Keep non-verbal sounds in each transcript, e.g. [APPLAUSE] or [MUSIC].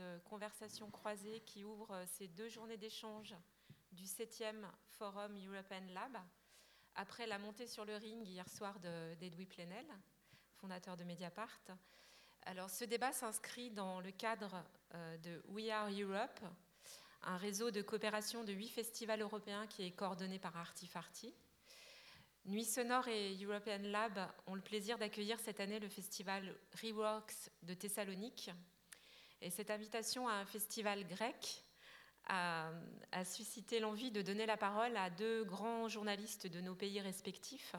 cette conversation croisée qui ouvre ces deux journées d'échange du 7e Forum European Lab, après la montée sur le ring hier soir d'Edoui Plenel, fondateur de Mediapart. Alors, ce débat s'inscrit dans le cadre de We Are Europe, un réseau de coopération de huit festivals européens qui est coordonné par Artifarty. Nuit Sonore et European Lab ont le plaisir d'accueillir cette année le festival Reworks de Thessalonique. Et cette invitation à un festival grec a, suscité l'envie de donner la parole à deux grands journalistes de nos pays respectifs,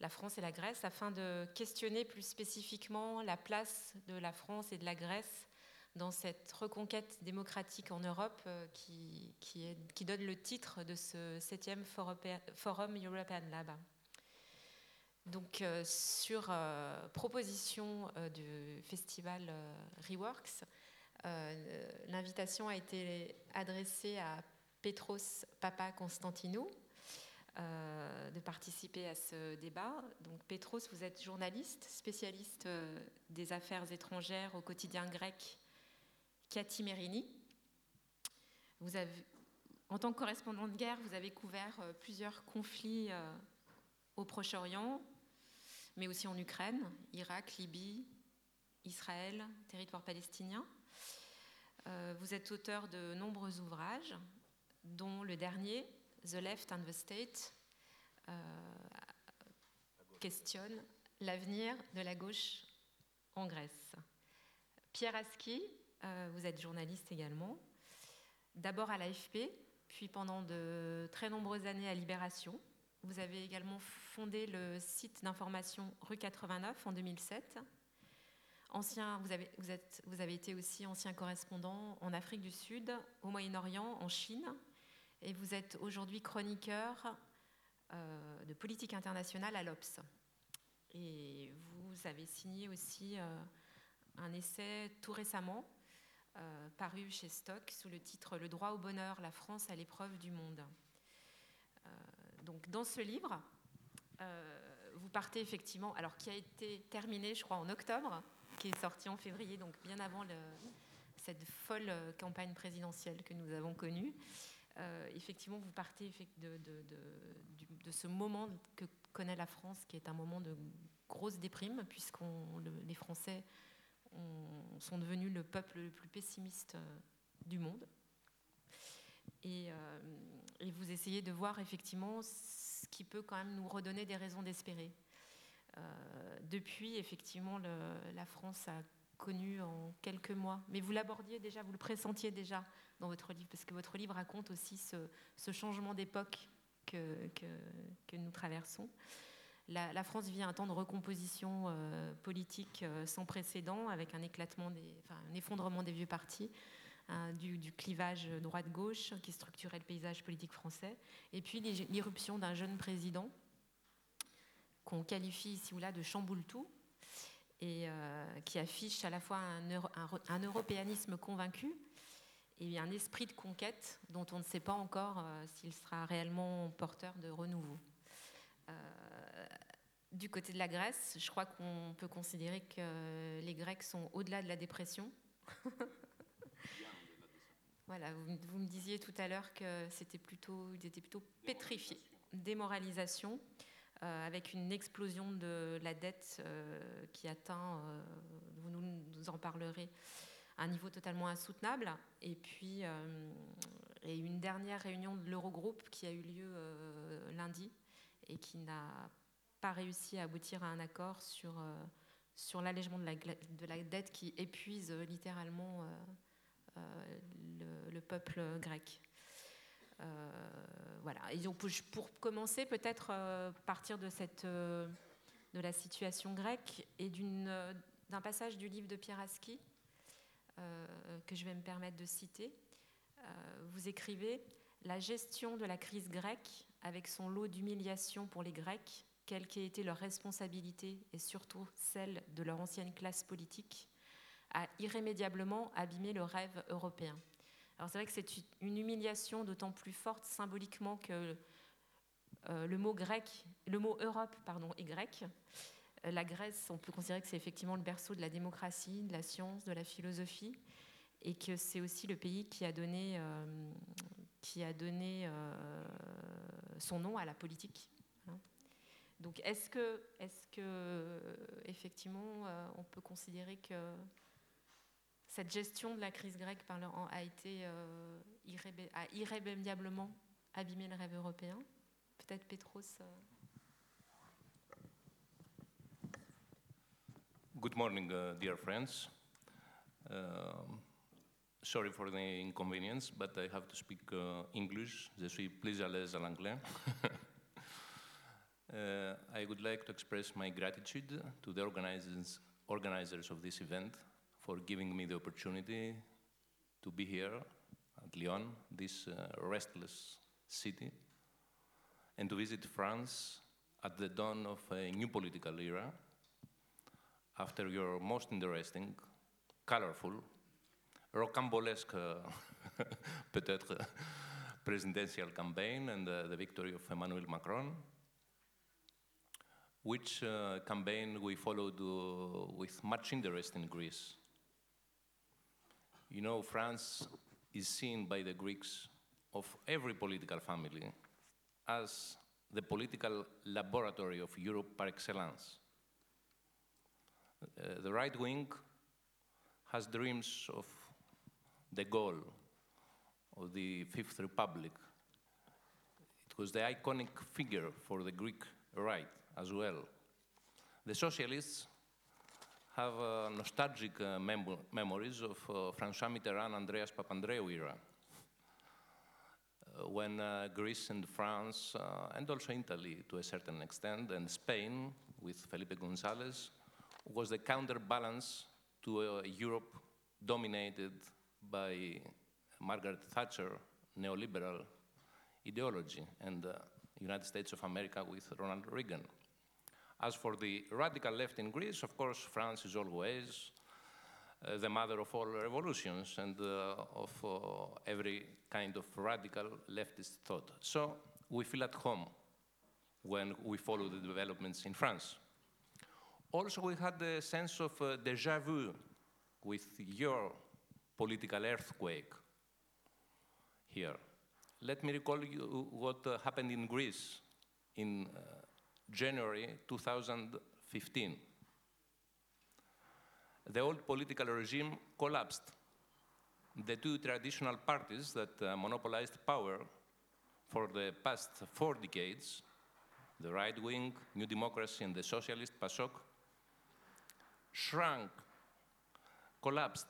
la France et la Grèce, afin de questionner plus spécifiquement la place de la France et de la Grèce dans cette reconquête démocratique en Europe euh, qui, qui, donne le titre de ce septième Forum European Lab. Donc, euh, sur euh, proposition du festival Reworks, l'invitation a été adressée à Petros Papa Constantinou de participer à ce débat. Donc, Petros, vous êtes journaliste, spécialiste des affaires étrangères au quotidien grec Cathy Merini. En tant que correspondant de guerre, vous avez couvert euh, plusieurs conflits euh, au Proche-Orient, mais aussi en Ukraine, Irak, Libye, Israël, territoire palestinien. Euh, vous êtes auteur de nombreux ouvrages, dont le dernier, The Left and the State, questionne l'avenir de la gauche en Grèce. Pierre Aski, euh, vous êtes journaliste également, d'abord à l'AFP, puis pendant de très nombreuses années à Libération. Vous avez également fondé le site d'information Rue 89 en 2007. Ancien, vous, avez, êtes, été aussi ancien correspondant en Afrique du Sud, au Moyen-Orient, en Chine, et vous êtes aujourd'hui chroniqueur euh, de politique internationale à l'OPS. Et vous avez signé aussi euh, un essai tout récemment euh, paru chez Stock sous le titre Le droit au bonheur, la France à l'épreuve du monde. Euh, donc dans ce livre, euh, vous partez effectivement, alors qui a été terminé, je crois, en octobre, qui est sorti en février, donc bien avant cette folle campagne présidentielle que nous avons connue. effectivement, vous partez de, de, ce moment que connaît la France, qui est un moment de grosse déprime, puisque les Français sont devenus le peuple le plus pessimiste euh, du monde. Euh, et, vous essayez de voir effectivement ce qui peut quand même nous redonner des raisons d'espérer. Euh, depuis, effectivement, la France a connu en quelques mois, mais vous l'abordiez déjà, vous le pressentiez déjà dans votre livre, parce que votre livre raconte aussi ce, changement d'époque que, nous traversons. La, France vit un temps de recomposition euh, politique sans précédent, avec un effondrement des vieux partis, hein, du, clivage droite-gauche qui structurait le paysage politique français, et puis l'irruption d'un jeune président qu'on qualifie ici ou là de chamboule-tout, et euh, qui affiche à la fois un, européanisme convaincu et un esprit de conquête dont on ne sait pas encore s'il sera réellement porteur de renouveau. Euh, du côté de la Grèce, je crois qu'on peut considérer que les Grecs sont au-delà de la dépression. [LAUGHS] voilà, vous, me disiez tout à l'heure que c'était plutôt, ils étaient plutôt pétrifiés, démoralisation, euh, avec une explosion de la dette euh, qui atteint, vous nous, en parlerez, un niveau totalement insoutenable. Et puis, et une dernière réunion de l'Eurogroupe qui a eu lieu lundi et qui n'a pas réussi à aboutir à un accord sur, euh, sur l'allègement de la, de la dette qui épuise littéralement euh, euh, le, peuple grec. voilà. Et donc, pour commencer, peut-être partir de, cette, de la situation grecque et d'un passage du livre de Pierre Aski que je vais me permettre de citer. vous écrivez La gestion de la crise grecque avec son lot d'humiliation pour les Grecs, quelle qu'ait été leur responsabilité et surtout celle de leur ancienne classe politique, a irrémédiablement abîmé le rêve européen. Alors c'est vrai que c'est une humiliation d'autant plus forte symboliquement que euh, le mot grec, le mot Europe pardon, est grec. Euh, la Grèce, on peut considérer que c'est effectivement le berceau de la démocratie, de la science, de la philosophie. et que c'est aussi le pays qui a donné, qui a donné son nom à la politique. Hein. Donc est-ce que, est que effectivement on peut considérer que cette gestion de la crise grecque par a été euh, a irrémédiablement abîmé le rêve européen. Peut-être Petros. Euh... Good morning, uh, dear friends. Uh, sorry for the inconvenience, but I have to speak uh, English. Je suis plus à l'aise à l'anglais. [LAUGHS] Uh, I would like to express my gratitude to the organizers, organizers of this event for giving me the opportunity to be here at Lyon, this uh, restless city, and to visit France at the dawn of a new political era after your most interesting, colorful, rocambolesque, uh, [LAUGHS] peut-être, presidential campaign and uh, the victory of Emmanuel Macron, which uh, campaign we followed uh, with much interest in Greece. You know, France is seen by the Greeks of every political family as the political laboratory of Europe par excellence. Uh, the right wing has dreams of the goal of the Fifth Republic. It was the iconic figure for the Greek right as well. The socialists have nostalgic uh, mem memories of uh, François Mitterrand, Andreas Papandreou era, uh, when Greece and France, and also Italy to a certain extent, and Spain with Felipe González, was the counterbalance to a Europe dominated by Margaret Thatcher neoliberal ideology and the United States of America with Ronald Reagan. As for the radical left in Greece, of course, France is always uh, the mother of all revolutions and uh, of uh, every kind of radical leftist thought. So we feel at home when we follow the developments in France. Also, we had a sense of uh, deja vu with your political earthquake here. Let me recall you what uh, happened in Greece in uh, January 2015. The old political regime collapsed. The two traditional parties that uh, monopolized power for the past four decades, the right wing, New Democracy, and the socialist PASOK, shrunk, collapsed.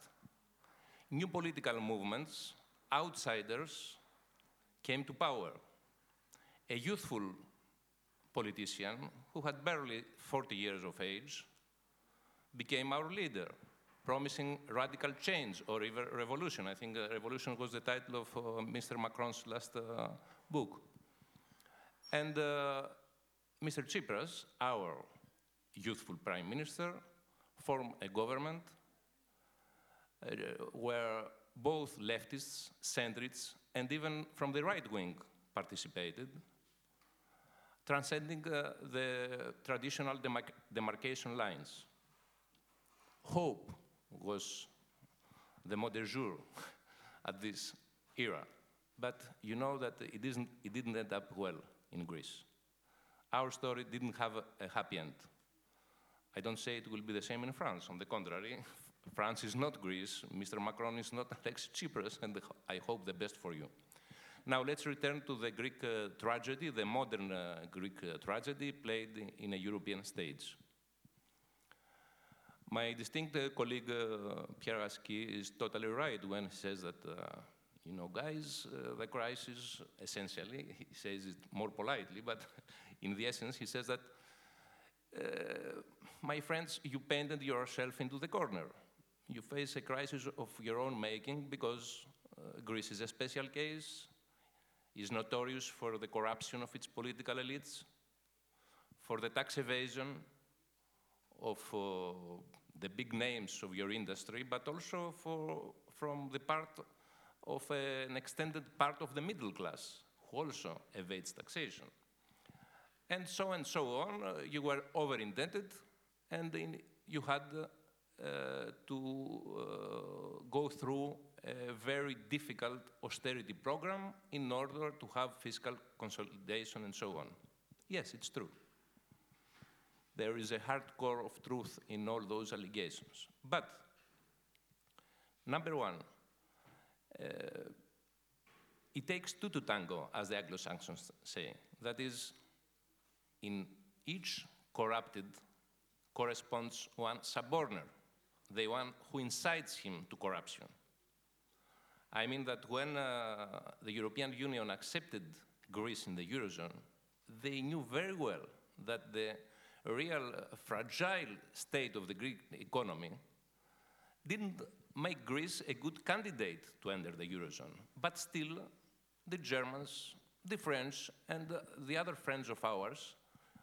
New political movements, outsiders, came to power. A youthful politician who had barely 40 years of age became our leader, promising radical change or even revolution. I think uh, Revolution was the title of uh, Mr. Macron's last uh, book. And uh, Mr. Tsipras, our youthful prime minister, formed a government uh, where both leftists, centrists, and even from the right wing participated transcending uh, the traditional demarc demarcation lines. Hope was the mot de jour [LAUGHS] at this era. But you know that it, isn't, it didn't end up well in Greece. Our story didn't have a, happy end. I don't say it will be the same in France. On the contrary, [LAUGHS] France is not Greece. Mr. Macron is not [LAUGHS] Alexis Tsipras, and I hope the best for you. Now let's return to the Greek uh, tragedy, the modern uh, Greek uh, tragedy played in a European stage. My distinct uh, colleague uh, Pierre Aski is totally right when he says that, uh, you know, guys, the crisis, essentially, he says it more politely, but [LAUGHS] in the essence, he says that, my friends, you painted yourself into the corner. You face a crisis of your own making because Greece is a special case, is notorious for the corruption of its political elites, for the tax evasion of uh, the big names of your industry, but also for, from the part of an extended part of the middle class who also evades taxation. And so and so on. Uh, you were over-indebted, and in, you had uh, to uh, go through a very difficult austerity program in order to have fiscal consolidation and so on. Yes, it's true. There is a hard core of truth in all those allegations. But, number one, uh, it takes two to tango, as the Anglo-Saxons say. That is, in each corrupted corresponds one suborner, the one who incites him to corruption. I mean that when uh, the European Union accepted Greece in the Eurozone, they knew very well that the real uh, fragile state of the Greek economy didn't make Greece a good candidate to enter the Eurozone. But still, the Germans, the French, and uh, the other friends of ours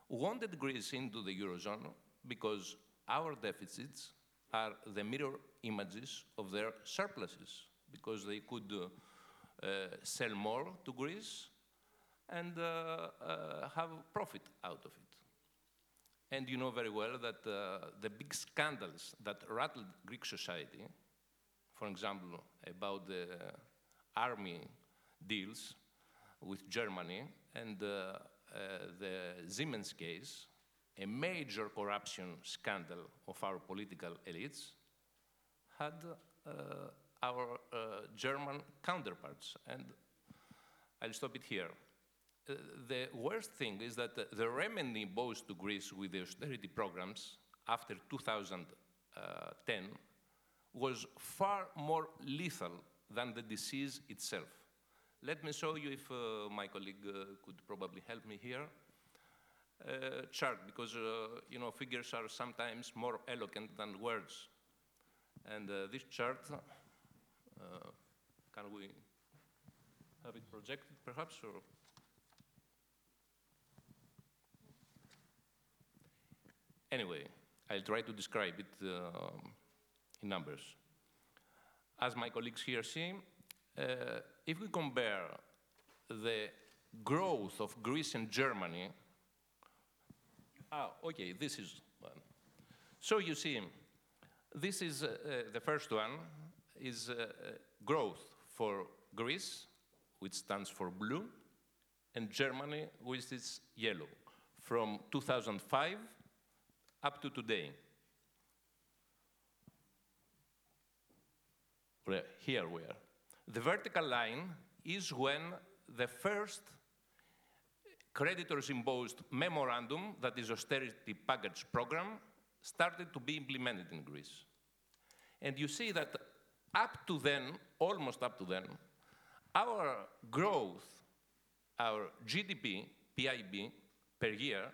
wanted Greece into the Eurozone because our deficits are the mirror images of their surpluses, because they could uh, uh, sell more to Greece and uh, have profit out of it. And you know very well that the big scandals that rattled Greek society, for example, about the army deals with Germany and the Siemens case, a major corruption scandal of our political elites, had uh, our uh, German counterparts. And I'll stop it here. Uh, the worst thing is that uh, the remedy imposed to Greece with the austerity programs after 2010 was far more lethal than the disease itself. Let me show you if uh, my colleague uh, could probably help me here. Uh, chart, because you know figures are sometimes more eloquent than words. And this chart, can we have it projected perhaps? Or? Anyway, I'll try to describe it um, in numbers. As my colleagues here see, uh, if we compare the growth of Greece and Germany, ah, okay, this is one. So you see, this is uh, uh, the first one is uh, growth for Greece, which stands for blue, and Germany, which is yellow, from 2005 up to today. Here we are. The vertical line is when the first creditors imposed memorandum, that is austerity package program, started to be implemented in Greece. And you see that up to then, almost up to then, our growth, our GDP, PIB, per year,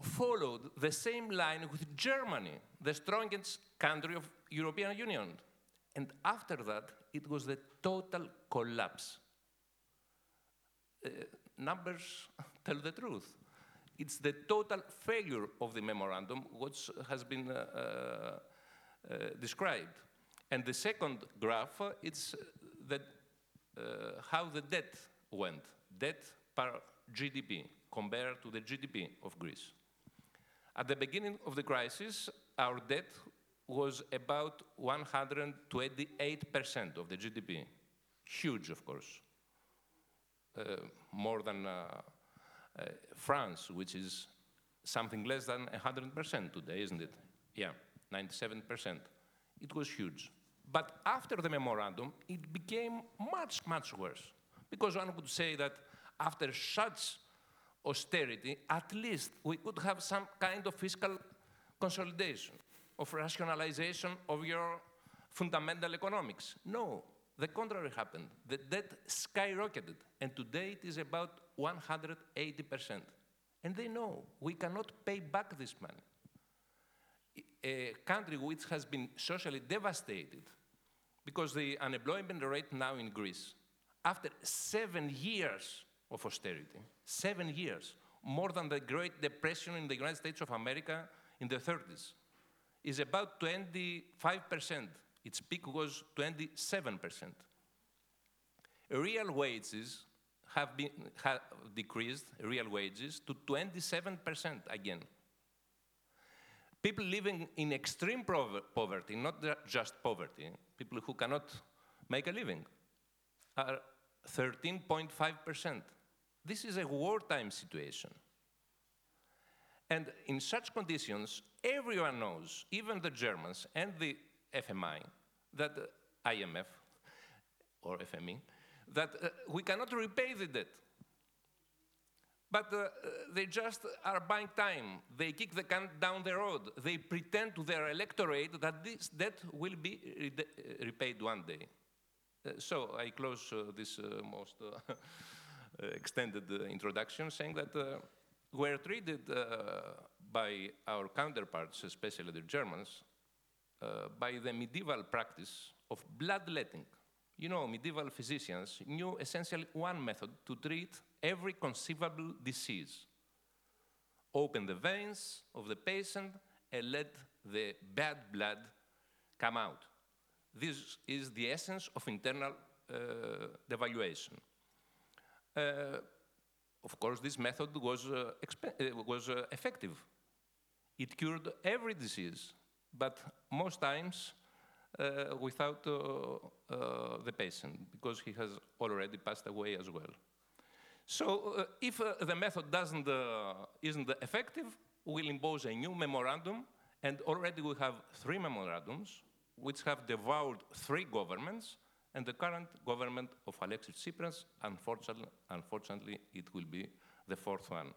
followed the same line with Germany, the strongest country of European Union. And after that, it was the total collapse. Uh, numbers [LAUGHS] tell the truth. It's the total failure of the memorandum, which has been uh, uh, uh described. And the second graph, uh, it's that, uh, how the debt went, debt per GDP, compared to the GDP of Greece. At the beginning of the crisis, our debt was about 128% of the GDP. Huge, of course. Uh, more than uh, uh, France, which is something less than 100% today, isn't it? Yeah, 97%. It was huge. But after the memorandum, it became much, much worse. Because one would say that after such austerity, at least we could have some kind of fiscal consolidation of rationalization of your fundamental economics. No, the contrary happened. The debt skyrocketed, and today it is about 180%. And they know we cannot pay back this money. A country which has been socially devastated because the unemployment rate now in Greece, after seven years of austerity, seven years, more than the Great Depression in the United States of America in the 30s, is about 25%. Its peak was 27%. Real wages have, been, have decreased, real wages, to 27% again. People living in extreme poverty, not just poverty, people who cannot make a living, are 13.5%. This is a wartime situation. And in such conditions, everyone knows, even the Germans and the FMI, that uh, IMF or FMI, that uh, we cannot repay the debt. But uh, they just are buying time. They kick the can down the road. They pretend to their electorate that this debt will be re repaid one day. Uh, so I close uh, this uh, most [LAUGHS] extended introduction saying that we're treated by our counterparts, especially the Germans, by the medieval practice of bloodletting. You know, medieval physicians knew essentially one method to treat every conceivable disease. Open the veins of the patient and let the bad blood come out. This is the essence of internal uh, devaluation. Uh, of course, this method was, uh, uh was uh, effective. It cured every disease, but most times uh, without uh, uh, the patient, because he has already passed away as well. So uh, if the method doesn't, isn't effective, we'll impose a new memorandum, and already we have three memorandums which have devoured three governments, and the current government of Alexis Tsipras, unfortunately, unfortunately, it will be the fourth one.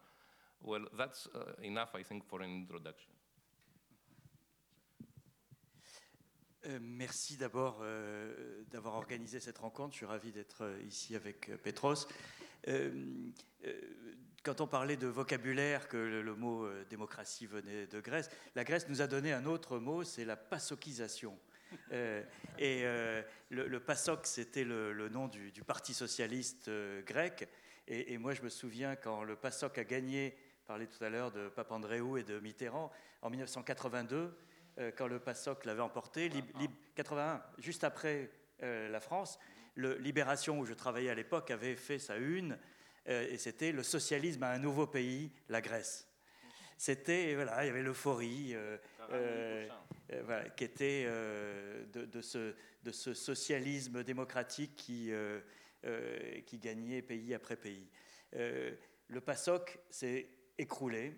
Well, that's uh, enough, I think, for an introduction. Euh, merci d'abord euh, d'avoir organisé cette rencontre. Je suis ravi d'être euh, ici avec Petros. Quand on parlait de vocabulaire, que le, mot démocratie venait de Grèce, la Grèce nous a donné un autre mot, c'est la pasokisation. Euh, et le, PASOK, c'était le, nom du, Parti socialiste grec. Et, moi, je me souviens quand le PASOK a gagné, parlait tout à l'heure de Papandréou et de Mitterrand, en 1982, quand le PASOK l'avait emporté, 81, juste après la France, le Libération, où je travaillais à l'époque, avait fait sa une euh, et c'était le socialisme à un nouveau pays, la Grèce. C'était, voilà, il y avait l'euphorie euh, euh, qui était de, ce, de, ce, socialisme démocratique qui, qui gagnait pays après pays. le PASOK s'est écroulé,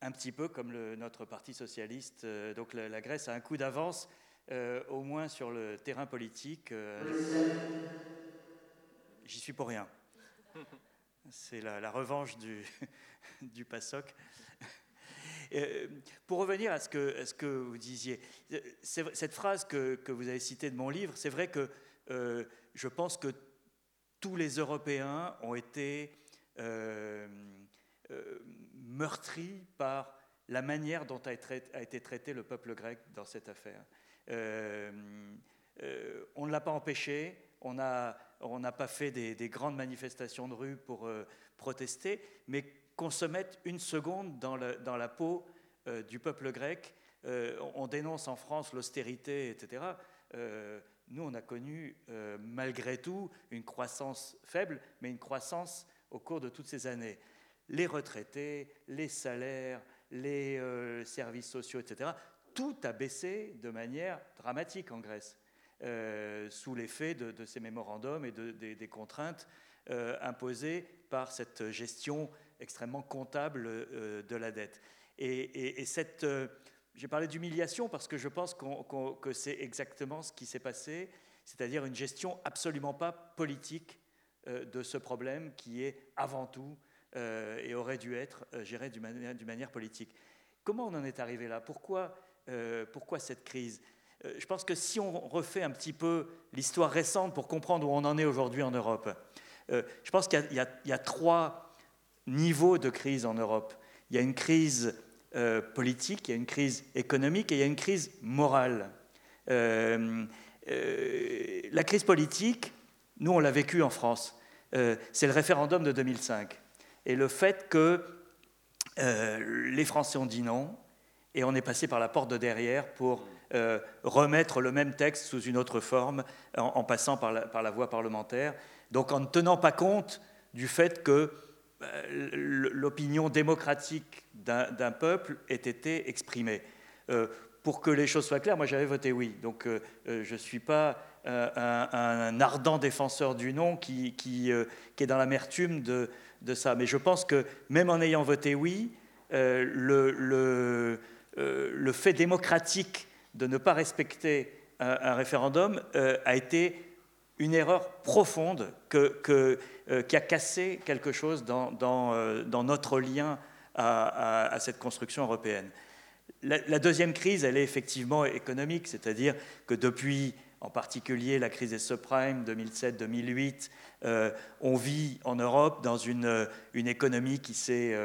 un petit peu comme le, notre parti socialiste. donc la, Grèce a un coup d'avance, au moins sur le terrain politique. J'y suis pour rien. C'est la, revanche du, [LAUGHS] du PASOK. Euh, pour revenir à ce, que, ce que vous disiez, cette phrase que, que, vous avez citée de mon livre, c'est vrai que euh, je pense que tous les Européens ont été euh, meurtris par la manière dont a été traité le peuple grec dans cette affaire. on ne l'a pas empêché, on n'a pas fait des, grandes manifestations de rue pour euh, protester, mais qu'on se mette une seconde dans, la peau euh, du peuple grec. Euh, on dénonce en France l'austérité, etc. nous, on a connu, malgré tout, une croissance faible, mais une croissance au cours de toutes ces années. Les retraités, les salaires, les services sociaux, etc. Tout a baissé de manière dramatique en Grèce. Euh, sous l'effet de, ces mémorandums et de, des, contraintes euh, imposées par cette gestion extrêmement comptable euh, de la dette. Et, cette, j'ai parlé d'humiliation parce que je pense que c'est exactement ce qui s'est passé, c'est-à-dire une gestion absolument pas politique de ce problème qui est avant tout et aurait dû être géré d'une manière, politique. Comment on en est arrivé là? Pourquoi, pourquoi cette crise? Euh, je pense que si on refait un petit peu l'histoire récente pour comprendre où on en est aujourd'hui en Europe, euh, je pense qu'il y, a trois niveaux de crise en Europe. Il y a une crise euh, politique, il y a une crise économique et il y a une crise morale. la crise politique, nous on l'a vécu en France. C'est le référendum de 2005. Et le fait que les Français ont dit non, et on est passé par la porte de derrière pour euh, remettre le même texte sous une autre forme en, passant par la, voie parlementaire. Donc en ne tenant pas compte du fait que euh, l'opinion démocratique d'un peuple ait été exprimée. pour que les choses soient claires, moi j'avais voté oui. Donc je ne suis pas un, ardent défenseur du non qui est dans l'amertume de, de, ça. Mais je pense que même en ayant voté oui, le, le, le, fait démocratique de ne pas respecter un, référendum a été une erreur profonde euh, qui a cassé quelque chose dans, euh, notre lien à, cette construction européenne. La, deuxième crise, elle est effectivement économique, c'est-à-dire que depuis en particulier la crise des subprimes 2007-2008, euh, on vit en Europe dans une, une économie qui s'est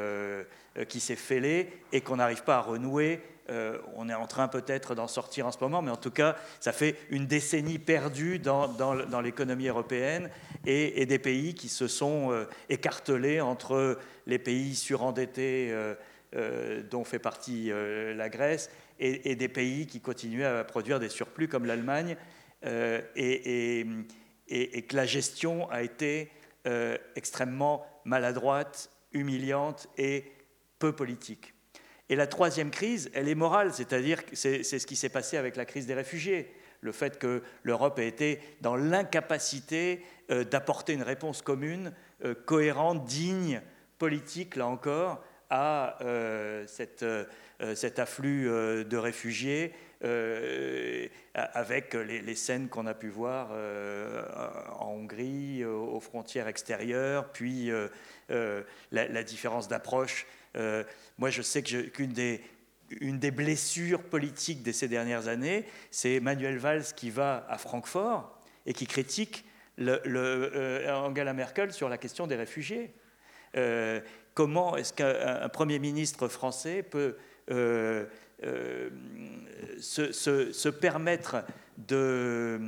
fêlée et qu'on n'arrive pas à renouer. Euh, on est en train peut-être d'en sortir en ce moment, mais en tout cas, ça fait une décennie perdue dans, l'économie européenne et, des pays qui se sont euh, écartelés entre les pays surendettés euh, dont fait partie la Grèce et, des pays qui continuaient à produire des surplus comme l'Allemagne et, et, que la gestion a été extrêmement maladroite, humiliante et peu politique. Et la troisième crise, elle est morale, c'est-à-dire que c'est ce qui s'est passé avec la crise des réfugiés. Le fait que l'Europe a été dans l'incapacité euh, d'apporter une réponse commune, euh, cohérente, digne, politique, là encore, à euh, cet afflux de réfugiés, avec les, scènes qu'on a pu voir en Hongrie, aux frontières extérieures, puis la, différence d'approche moi, je sais qu'une des, blessures politiques de ces dernières années, c'est Manuel Valls qui va à Francfort et qui critique euh, Angela Merkel sur la question des réfugiés. Euh, comment est-ce qu'un Premier ministre français peut euh, se, se, permettre de...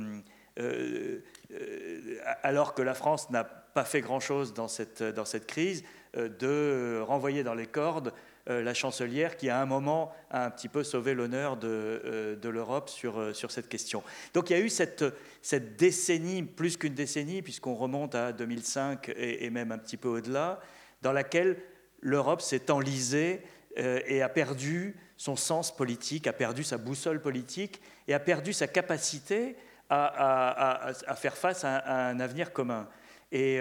alors que la France n'a pas fait grand-chose dans cette, dans cette crise, de renvoyer dans les cordes euh, la chancelière qui, à un moment, a un petit peu sauvé l'honneur de, euh, de l'Europe sur, euh, sur cette question. Donc il y a eu cette, cette décennie, plus qu'une décennie, puisqu'on remonte à 2005 et, même un petit peu au-delà, dans laquelle l'Europe s'est enlisée et a perdu son sens politique, a perdu sa boussole politique et a perdu sa capacité à, faire face à, un avenir commun. Et,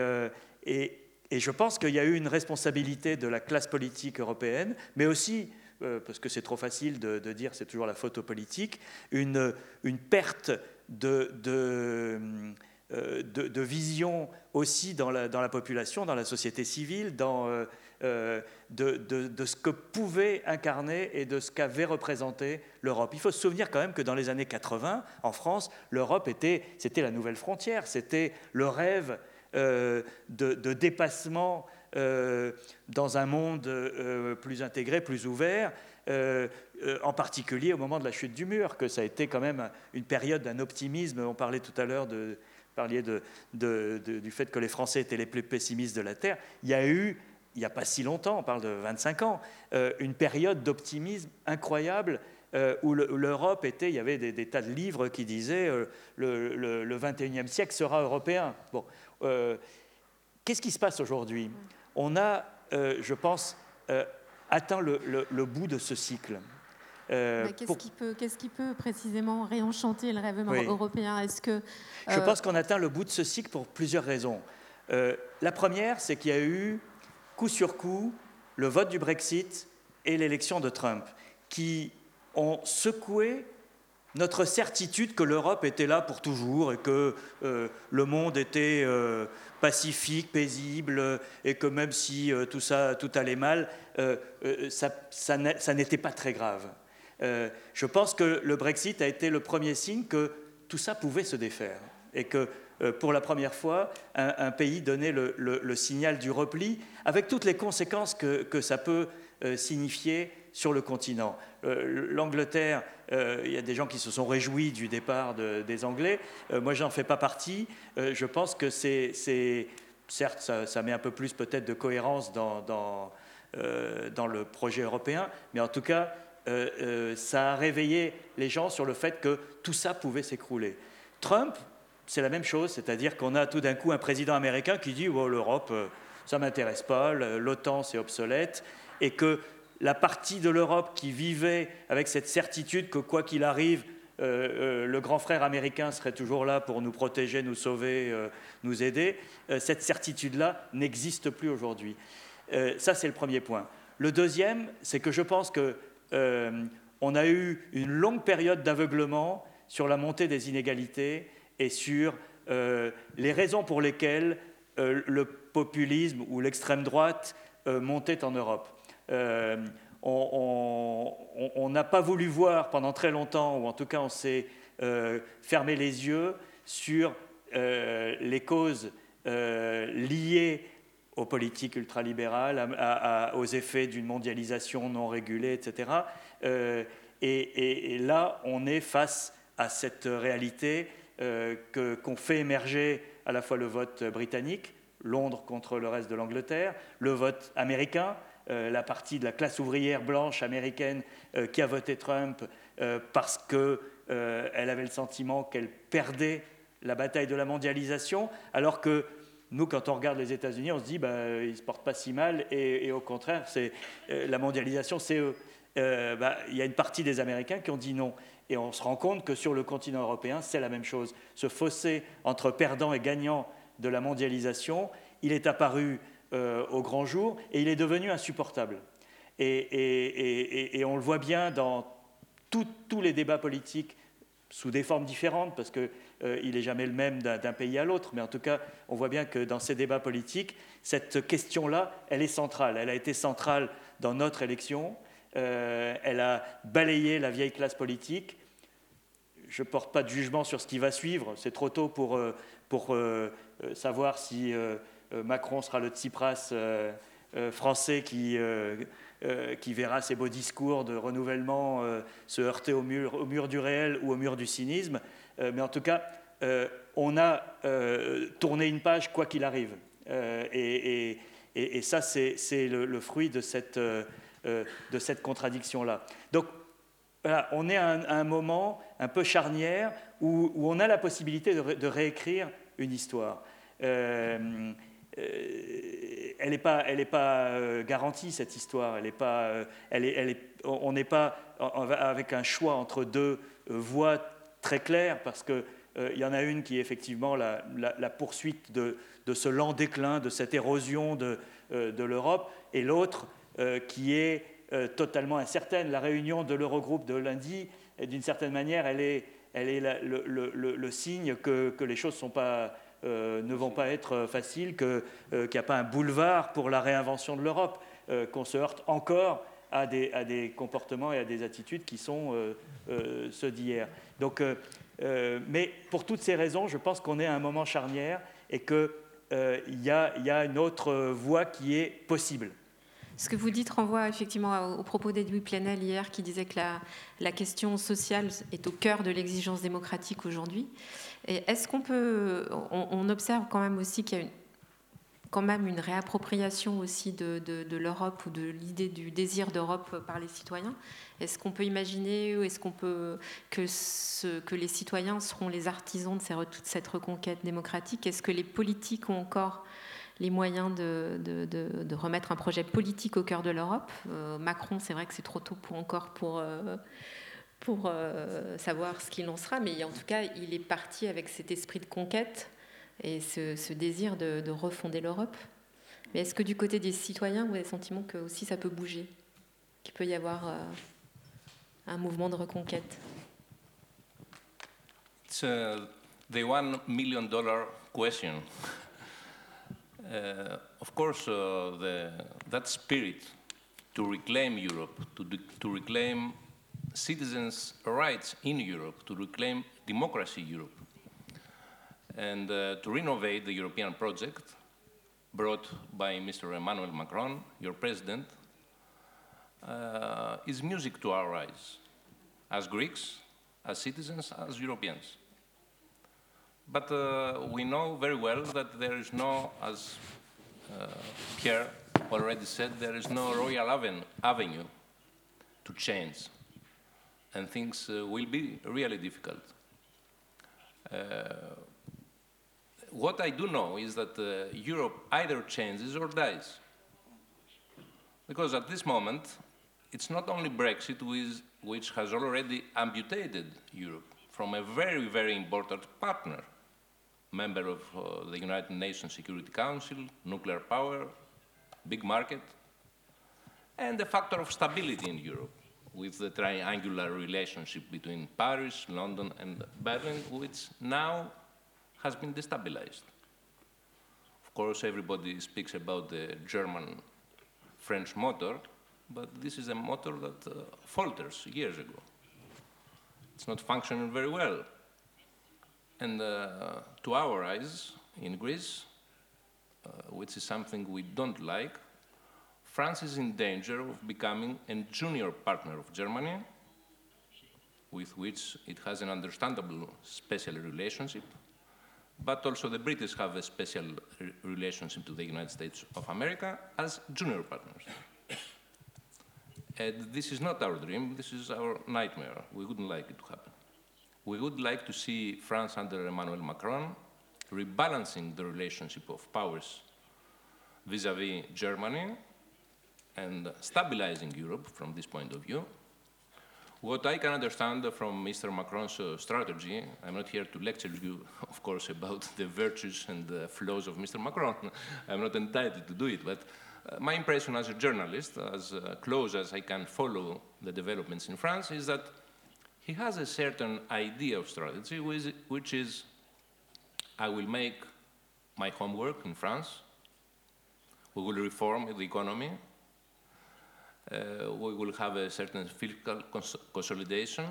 et, je pense qu'il y a eu une responsabilité de la classe politique européenne, mais aussi, euh, parce que c'est trop facile de, dire c'est toujours la photo politique, une, une perte euh, de, vision aussi dans la, dans la, population, dans la société civile, dans, euh, de, ce que pouvait incarner et de ce qu'avait représenté l'Europe. Il faut se souvenir quand même que dans les années 80, en France, l'Europe était, c'était la nouvelle frontière, c'était le rêve euh, de, dépassement euh, dans un monde plus intégré, plus ouvert, en particulier au moment de la chute du mur, que ça a été quand même une période d'un optimisme. On parlait tout à l'heure de, de, du fait que les Français étaient les plus pessimistes de la Terre. Il y a eu, il n'y a pas si longtemps, on parle de 25 ans, une période d'optimisme incroyable où l'Europe était, il y avait des, tas de livres qui disaient le, le, le, 21e siècle sera européen. Bon, euh, qu'est-ce qui se passe aujourd'hui? On a, euh, je pense, euh, atteint le, bout de ce cycle. qu'est-ce, qui peut, qu'est-ce qui peut précisément réenchanter le rêve européen? Est-ce que je pense qu'on atteint le bout de ce cycle pour plusieurs raisons. la première, c'est qu'il y a eu coup sur coup le vote du Brexit et l'élection de Trump, qui ont secoué notre certitude que l'Europe était là pour toujours et que euh, le monde était euh, pacifique, paisible, et que même si euh, tout ça, tout allait mal, ça, ça n'était pas très grave. je pense que le Brexit a été le premier signe que tout ça pouvait se défaire et que pour la première fois, un, pays donnait le, signal du repli, avec toutes les conséquences que, que ça peut signifier sur le continent. L'Angleterre euh, il y a des gens qui se sont réjouis du départ des Anglais. Euh, moi, j'en fais pas partie. Euh, je pense que c'est, certes, ça, met un peu plus peut-être de cohérence dans, dans, le projet européen, mais en tout cas, ça a réveillé les gens sur le fait que tout ça pouvait s'écrouler. Trump, c'est la même chose, c'est-à-dire qu'on a tout d'un coup un président américain qui dit oh, l'Europe, ça m'intéresse pas, l'OTAN c'est obsolète, et que la partie de l'Europe qui vivait avec cette certitude que quoi qu'il arrive, euh, euh, le grand frère américain serait toujours là pour nous protéger, nous sauver, euh, nous aider, cette certitude-là n'existe plus aujourd'hui. ça, c'est le premier point. Le deuxième, c'est que je pense que on a eu une longue période d'aveuglement sur la montée des inégalités et sur les raisons pour lesquelles le populisme ou l'extrême droite montait en Europe on n'a pas voulu voir pendant très longtemps, ou en tout cas on s'est euh, fermé les yeux sur euh, les causes euh, liées aux politiques ultralibérales, aux effets d'une mondialisation non régulée, etc. Et, là, on est face à cette réalité qu'on fait émerger à la fois le vote britannique, Londres contre le reste de l'Angleterre, le vote américain, euh, la partie de la classe ouvrière blanche américaine euh, qui a voté Trump euh, parce qu'elle avait le sentiment qu'elle perdait la bataille de la mondialisation, alors que nous, quand on regarde les États-Unis, on se dit bah, ils ne se portent pas si mal, et, au contraire, la mondialisation, c'est eux. Bah, il y a une partie des Américains qui ont dit non. Et on se rend compte que sur le continent européen, c'est la même chose. Ce fossé entre perdants et gagnants de la mondialisation, il est apparu euh, au grand jour, et il est devenu insupportable. Et, on le voit bien dans tous les débats politiques sous des formes différentes, parce qu'il euh, n'est jamais le même d'un pays à l'autre, mais en tout cas, on voit bien que dans ces débats politiques, cette question-là, elle est centrale. Elle a été centrale dans notre élection, elle a balayé la vieille classe politique. Je ne porte pas de jugement sur ce qui va suivre, c'est trop tôt pour, pour savoir si euh, Macron sera le Tsipras euh, euh, français qui, qui verra ses beaux discours de renouvellement se heurter au mur, au mur du réel ou au mur du cynisme. mais en tout cas, on a tourné une page quoi qu'il arrive. Et, et, ça, c'est le, fruit de cette, de cette contradiction-là. Donc, on est à un, moment un peu charnière où, on a la possibilité de, réécrire une histoire. Euh, elle n'est pas, elle pas euh, garantie, cette histoire. Elle pas, euh, elle est, on n'est pas avec un choix entre deux voies très claires, parce qu'il il y en a une qui est effectivement la, poursuite de, ce lent déclin, de cette érosion de l'Europe, et l'autre qui est totalement incertaine. La réunion de l'Eurogroupe de lundi, d'une certaine manière, elle est, le, signe que, les choses ne euh, vont pas être faciles, euh, qu'il n'y a pas un boulevard pour la réinvention de l'Europe, euh, qu'on se heurte encore à des, comportements et à des attitudes qui sont ceux d'hier. Mais pour toutes ces raisons, je pense qu'on est à un moment charnière et qu'il y a une autre voie qui est possible. Ce que vous dites renvoie effectivement au propos d'Edoui Plenel hier qui disait que la, question sociale est au cœur de l'exigence démocratique aujourd'hui. Est-ce qu'on peut, on, observe quand même aussi qu'il y a une, quand même une réappropriation aussi de, de, l'Europe ou de l'idée du désir d'Europe par les citoyens? Est-ce qu'on peut imaginer ou est-ce qu'on peut que, les citoyens seront les artisans de toute cette reconquête démocratique? Est-ce que les politiques ont encore les moyens de, remettre un projet politique au cœur de l'Europe euh, Macron, c'est vrai que c'est trop tôt pour encore pour euh, pour euh, savoir ce qu'il en sera, mais en tout cas, il est parti avec cet esprit de conquête et ce, désir de, refonder l'Europe. Mais est-ce que du côté des citoyens, vous avez le sentiment que aussi ça peut bouger, qu'il peut y avoir un mouvement de reconquête? It's the one million dollar question. Uh, of course, uh, the, that spirit to reclaim Europe, to, to reclaim citizens' rights in Europe, to reclaim democracy in Europe, and uh, to renovate the European project brought by Mr. Emmanuel Macron, your president, uh, is music to our eyes, as Greeks, as citizens, as Europeans. But uh, we know very well that there is no, as uh, Pierre already said, there is no royal avenue to change and things uh, will be really difficult. Uh, what I do know is that uh, Europe either changes or dies. Because at this moment, it's not only Brexit which has already amputated Europe from a very, very important partner, member of uh, the United Nations Security Council, nuclear power, big market, and a factor of stability in Europe with the triangular relationship between Paris, London, and Berlin, which now has been destabilized. Of course, everybody speaks about the German French motor, but this is a motor that uh, falters years ago. It's not functioning very well. And uh, to our eyes, in Greece, uh, which is something we don't like, France is in danger of becoming a junior partner of Germany, with which it has an understandable special relationship, but also the British have a special re relationship to the United States of America as junior partners. and this is not our dream, this is our nightmare. We wouldn't like it to happen. We would like to see France under Emmanuel Macron rebalancing the relationship of powers vis-à-vis -vis Germany and stabilizing Europe from this point of view. What I can understand from Mr. Macron's uh, strategy, I'm not here to lecture you, [LAUGHS] of course, about the virtues and the flaws of Mr. Macron. [LAUGHS] I'm not entitled to do it, but uh, my impression as a journalist, as uh, close as I can follow the developments in France, is that he has a certain idea of strategy, which, is, I will make my homework in France, we will reform the economy, uh, we will have a certain fiscal cons consolidation.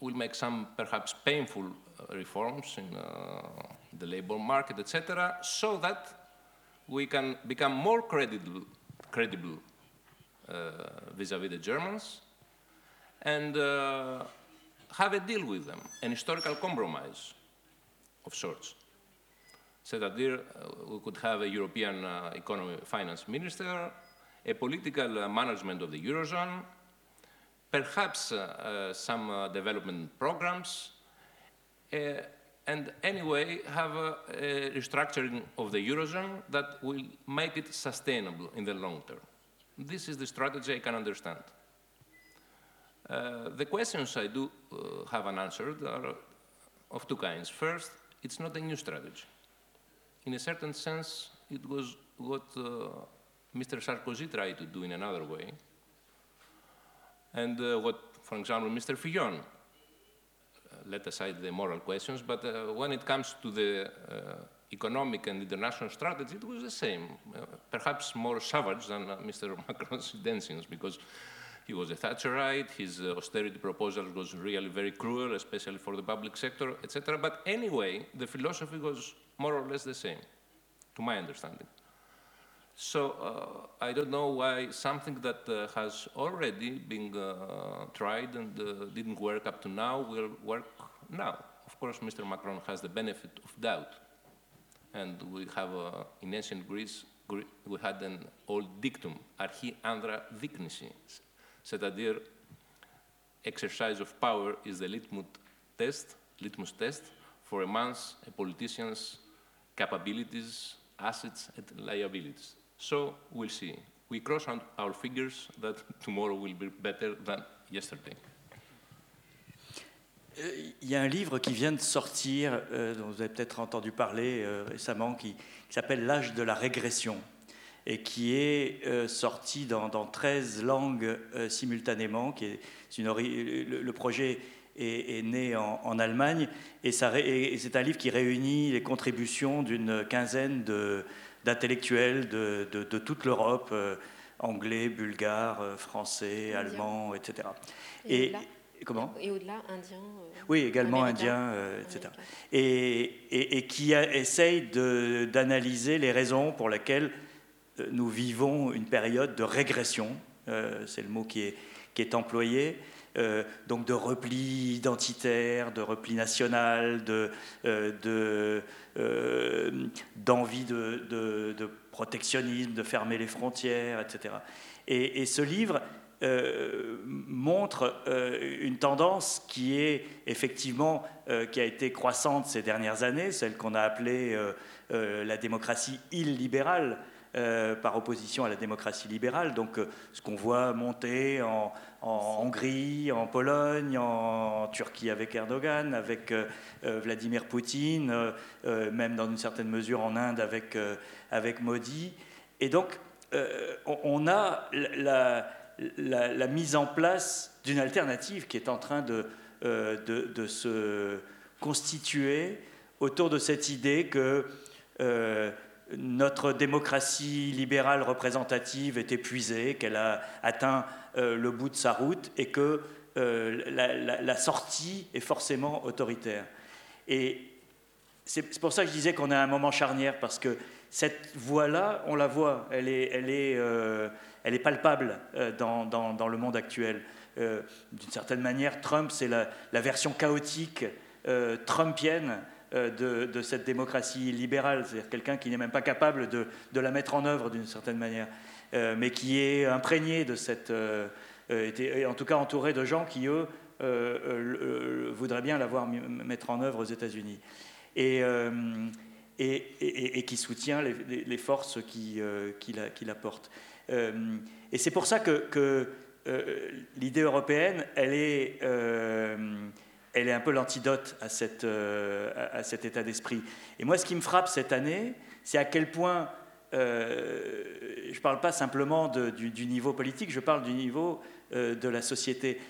We'll make some perhaps painful uh, reforms in uh, the labor market, etc., so that we can become more credible, credible vis-à-vis -vis the Germans and uh, have a deal with them, an historical compromise of sorts. So that there, uh, we could have a European uh, economy finance minister, a political uh, management of the Eurozone, perhaps uh, uh, some development programs, and anyway have a, a, restructuring of the Eurozone that will make it sustainable in the long term. This is the strategy I can understand. Uh, the questions I do uh, have unanswered are of two kinds. First, it's not a new strategy. In a certain sense, it was what uh, Mr. Sarkozy tried to do in another way. And uh, what, for example, Mr. Fillon, uh, let aside the moral questions, but when it comes to the economic and international strategy, it was the same, perhaps more savage than Mr. [LAUGHS] Macron's intentions, because he was a Thatcherite, his austerity proposal was really very cruel, especially for the public sector, etc. But anyway, the philosophy was more or less the same, to my understanding. So uh, I don't know why something that uh, has already been uh, tried and uh, didn't work up to now will work now. Of course, Mr. Macron has the benefit of doubt. And we have, uh, in ancient Greece, we had an old dictum, archi andra diknisi, c'est-à-dire exercise of power is the litmus test, litmus test for a man's, a politician's capabilities, assets, and liabilities. So we'll see. We cross our fingers that tomorrow will be better than yesterday. Euh, il y a un livre qui vient de sortir, euh, dont vous avez peut-être entendu parler euh, récemment, qui, s'appelle L'âge de la régression et qui est euh, sorti dans, dans, 13 langues euh, simultanément. Qui est une, le, le, projet est, est né en, en, Allemagne et, et c'est un livre qui réunit les contributions d'une quinzaine d'intellectuels de, de, de, toute l'Europe, euh, anglais, bulgares, français, allemands, etc. Et, et comment? Et au-delà, indiens. Euh, oui, également indiens, etc. Et, et, et, qui a, essaye d'analyser les raisons pour lesquelles nous vivons une période de régression. C'est le mot qui est, employé. Euh, donc de repli identitaire, de repli national, euh, de, euh, d'envie de, protectionnisme, de fermer les frontières, etc. Et, ce livre montre une tendance qui est effectivement, qui a été croissante ces dernières années, celle qu'on a appelée la démocratie illibérale, par opposition à la démocratie libérale. Donc ce qu'on voit monter en, Hongrie, en Pologne, en, Turquie avec Erdogan, avec Vladimir Poutine, même dans une certaine mesure en Inde avec, avec Modi. Et donc on a la, mise en place d'une alternative qui est en train de, de, se constituer autour de cette idée que euh, notre démocratie libérale représentative est épuisée, qu'elle a atteint euh, le bout de sa route et que euh, la, sortie est forcément autoritaire. Et c'est pour ça que je disais qu'on à un moment charnière, parce que cette voie-là, on la voit, elle est, est palpable dans, le monde actuel. D'une certaine manière, Trump, c'est la, version chaotique trumpienne euh, de, cette démocratie libérale, c'est-à-dire quelqu'un qui n'est même pas capable de, la mettre en œuvre d'une certaine manière, euh, mais qui est imprégné de cette... Euh, en tout cas entouré de gens qui, eux, voudraient bien la voir mettre en œuvre aux États-Unis. Et, qui soutient les, forces qui, qui, la, portent. et c'est pour ça que l'idée européenne, elle est elle est un peu l'antidote à, euh, à, cet état d'esprit. Et moi, ce qui me frappe cette année, c'est à quel point, euh, je ne parle pas simplement du, niveau politique, je parle du niveau de la société.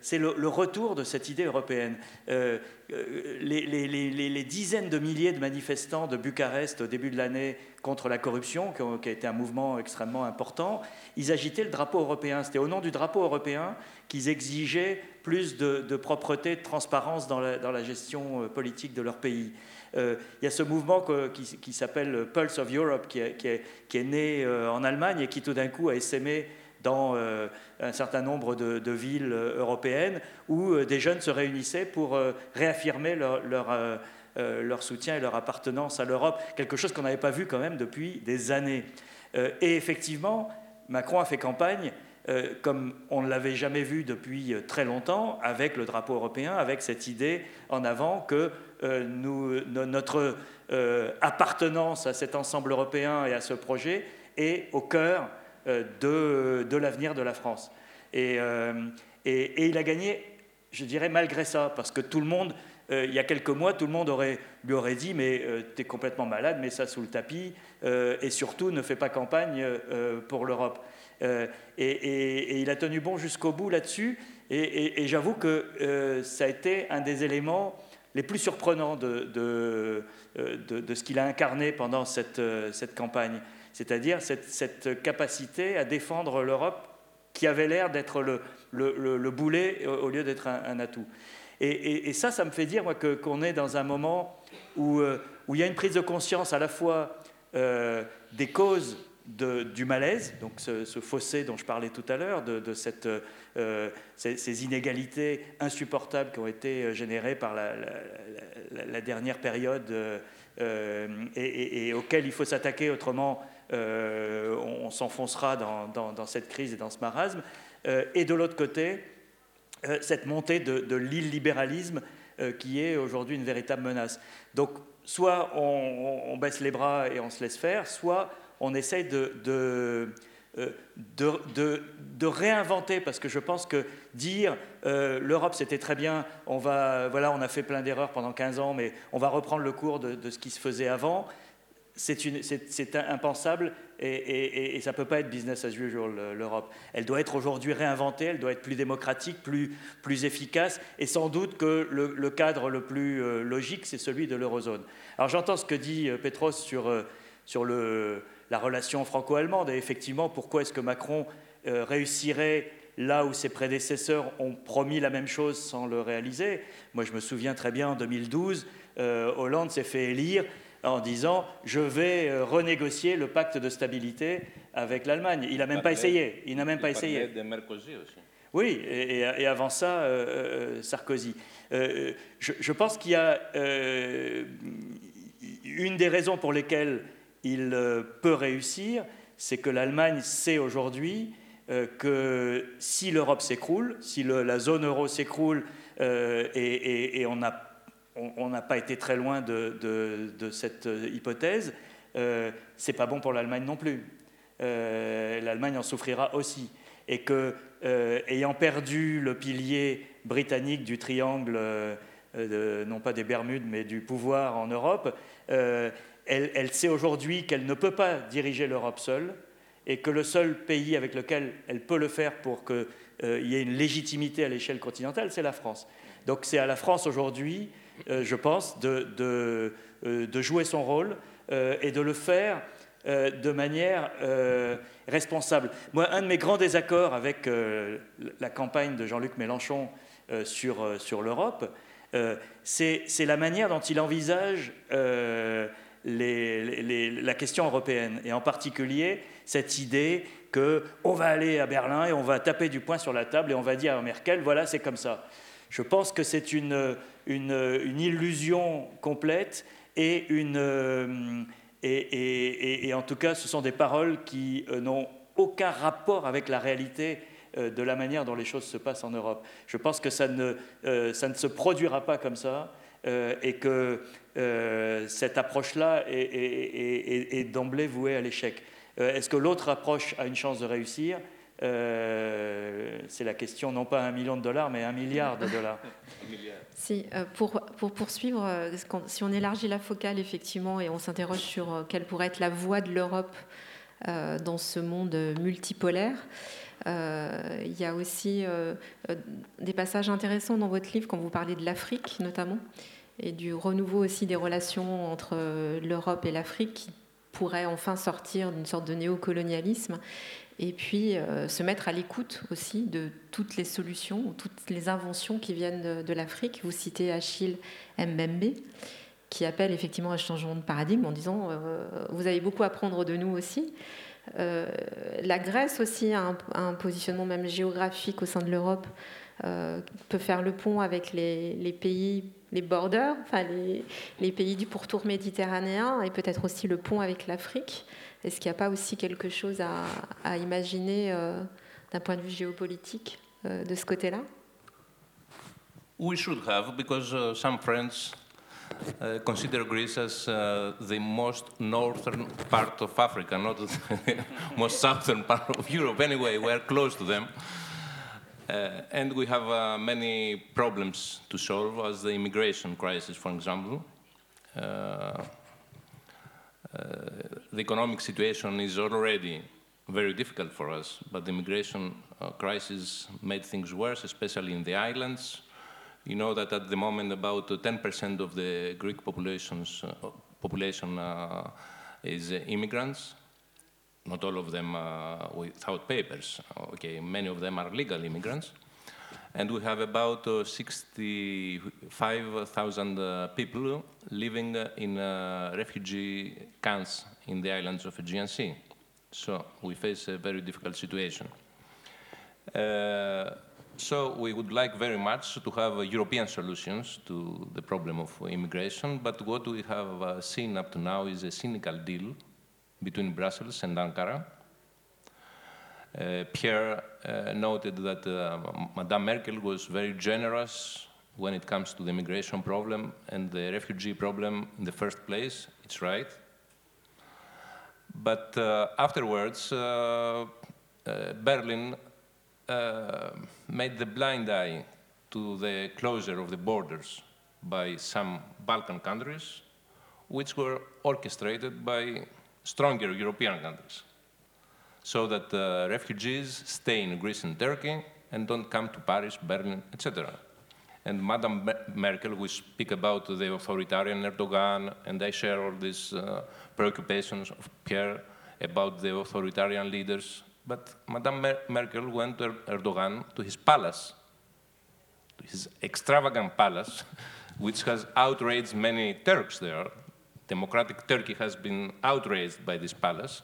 c'est le, retour de cette idée européenne. Les, les, dizaines de milliers de manifestants de Bucarest au début de l'année contre la corruption, qui a été un mouvement extrêmement important, ils agitaient le drapeau européen. C'était au nom du drapeau européen qu'ils exigeaient plus de, propreté, de transparence dans la, gestion euh, politique de leur pays. Euh, il y a ce mouvement qui, s'appelle Pulse of Europe, qui est, né euh, en Allemagne et qui tout d'un coup a essaimé dans un certain nombre de, villes européennes où des jeunes se réunissaient pour réaffirmer leur, soutien et leur appartenance à l'Europe, quelque chose qu'on n'avait pas vu quand même depuis des années. et effectivement, Macron a fait campagne euh, comme on ne l'avait jamais vu depuis euh, très longtemps, avec le drapeau européen, avec cette idée en avant que euh, notre appartenance à cet ensemble européen et à ce projet est au cœur de, de l'avenir de la France. Et, et, il a gagné, je dirais, malgré ça, parce que tout le monde, il y a quelques mois, tout le monde aurait, lui aurait dit, mais tu es complètement malade, mets ça sous le tapis, et surtout ne fais pas campagne pour l'Europe. Euh, et, il a tenu bon jusqu'au bout là-dessus. Et, j'avoue que euh, ça a été un des éléments les plus surprenants de, de, euh, ce qu'il a incarné pendant cette, cette campagne. C'est-à-dire cette, capacité à défendre l'Europe qui avait l'air d'être le, le, boulet au lieu d'être un, atout. Et, ça, ça me fait dire qu'on est dans un moment où, où il y a une prise de conscience à la fois des causes du malaise, donc ce, fossé dont je parlais tout à l'heure, de, euh, ces, inégalités insupportables qui ont été euh, générées par la, dernière période euh, et, auxquelles il faut s'attaquer, autrement on, s'enfoncera dans, cette crise et dans ce marasme. et de l'autre côté, cette montée de, l'illibéralisme qui est aujourd'hui une véritable menace. Donc, soit on, baisse les bras et on se laisse faire, soit on essaye euh, de, réinventer, parce que je pense que dire euh, l'Europe c'était très bien, on, va, voilà, on a fait plein d'erreurs pendant 15 ans, mais on va reprendre le cours de, ce qui se faisait avant, c'est impensable et, ça ne peut pas être business as usual, l'Europe. Elle doit être aujourd'hui réinventée, elle doit être plus démocratique, plus, efficace, et sans doute que le, cadre le plus euh, logique, c'est celui de l'eurozone. Alors j'entends ce que dit Petros sur, le, la relation franco-allemande. Et effectivement, pourquoi est-ce que Macron euh, réussirait là où ses prédécesseurs ont promis la même chose sans le réaliser? Moi, je me souviens très bien, en 2012, euh, Hollande s'est fait élire en disant je vais euh, renégocier le pacte de stabilité avec l'Allemagne. Il n'a même pas essayé. Il n'a même pas essayé. De Mercosur aussi. Oui, et, avant ça, Sarkozy. Je, je, pense qu'il y a une des raisons pour lesquelles il euh, peut réussir, c'est que l'Allemagne sait aujourd'hui euh, que si l'Europe s'écroule, si la zone euro s'écroule, euh, et, on n'a pas été très loin de, cette hypothèse, euh, c'est pas bon pour l'Allemagne non plus. L'Allemagne en souffrira aussi. Et que, ayant perdu le pilier britannique du triangle, non pas des Bermudes, mais du pouvoir en Europe, elle, elle, sait aujourd'hui qu'elle ne peut pas diriger l'Europe seule et que le seul pays avec lequel elle peut le faire pour qu'il y ait une légitimité à l'échelle continentale, c'est la France. Donc c'est à la France aujourd'hui, euh, je pense, euh, de, jouer son rôle euh, et de le faire de manière responsable. Moi, un de mes grands désaccords avec la campagne de Jean-Luc Mélenchon sur, l'Europe, c'est la manière dont il envisage la question européenne, et en particulier cette idée qu'on va aller à Berlin et on va taper du poing sur la table et on va dire à Merkel, voilà, c'est comme ça. Je pense que c'est une, illusion complète euh, et, en tout cas, ce sont des paroles qui euh, n'ont aucun rapport avec la réalité euh, de la manière dont les choses se passent en Europe. Je pense que ça ne, se produira pas comme ça et que cette approche-là est d'emblée vouée à l'échec. Est-ce que l'autre approche a une chance de réussir? Euh, c'est la question non pas un million de dollars, mais un milliard de dollars. [LAUGHS] si, euh, pour, pour, poursuivre, euh, si on élargit la focale effectivement et on s'interroge sur quelle pourrait être la voie de l'Europe dans ce monde multipolaire, il y a aussi des passages intéressants dans votre livre quand vous parlez de l'Afrique notamment et du renouveau aussi des relations entre l'Europe et l'Afrique qui pourrait enfin sortir d'une sorte de néocolonialisme et puis euh, se mettre à l'écoute aussi de toutes les solutions, toutes les inventions qui viennent de, l'Afrique. Vous citez Achille Mbembe, qui appelle effectivement un changement de paradigme en disant euh, vous avez beaucoup à apprendre de nous aussi. Euh, la Grèce aussi a un, positionnement même géographique au sein de l'Europe, peut faire le pont avec les, pays, les borders, enfin les, les, pays du pourtour méditerranéen et peut-être aussi le pont avec l'Afrique. Est-ce qu'il n'y a pas aussi quelque chose à, imaginer euh, d'un point de vue géopolitique euh, de ce côté-là We should have, because uh, some friends uh, consider Greece as uh, the most northern part of Africa, not [LAUGHS] the most southern part of Europe. Anyway, we're close to them. Uh, and we have uh, many problems to solve, as the immigration crisis, for example. Uh, the economic situation is already very difficult for us, but the immigration uh, crisis made things worse, especially in the islands. You know that at the moment about 10% of the Greek populations, uh, population uh, is immigrants. Not all of them without papers. Okay, many of them are legal immigrants and we have about uh, 65,000 uh, people living uh, in uh, refugee camps in the islands of Aegean Sea. So we face a very difficult situation. Uh, so we would like very much to have uh, European solutions to the problem of immigration, but what we have seen up to now is a cynical deal between Brussels and Ankara, uh, Uh, Pierre uh, noted that uh, Madame Merkel was very generous when it comes to the immigration problem and the refugee problem in the first place. It's right. But uh, afterwards, uh, Berlin made the blind eye to the closure of the borders by some Balkan countries, which were orchestrated by stronger European countries so that uh, refugees stay in Greece and Turkey and don't come to Paris, Berlin, etc. And Madame Merkel, we speak about the authoritarian Erdogan, and I share all these uh, preoccupations of Pierre about the authoritarian leaders. But Madame Mer Merkel went to Erdogan to his palace, to his extravagant palace, [LAUGHS] which has outraged many Turks there. Democratic Turkey has been outraged by this palace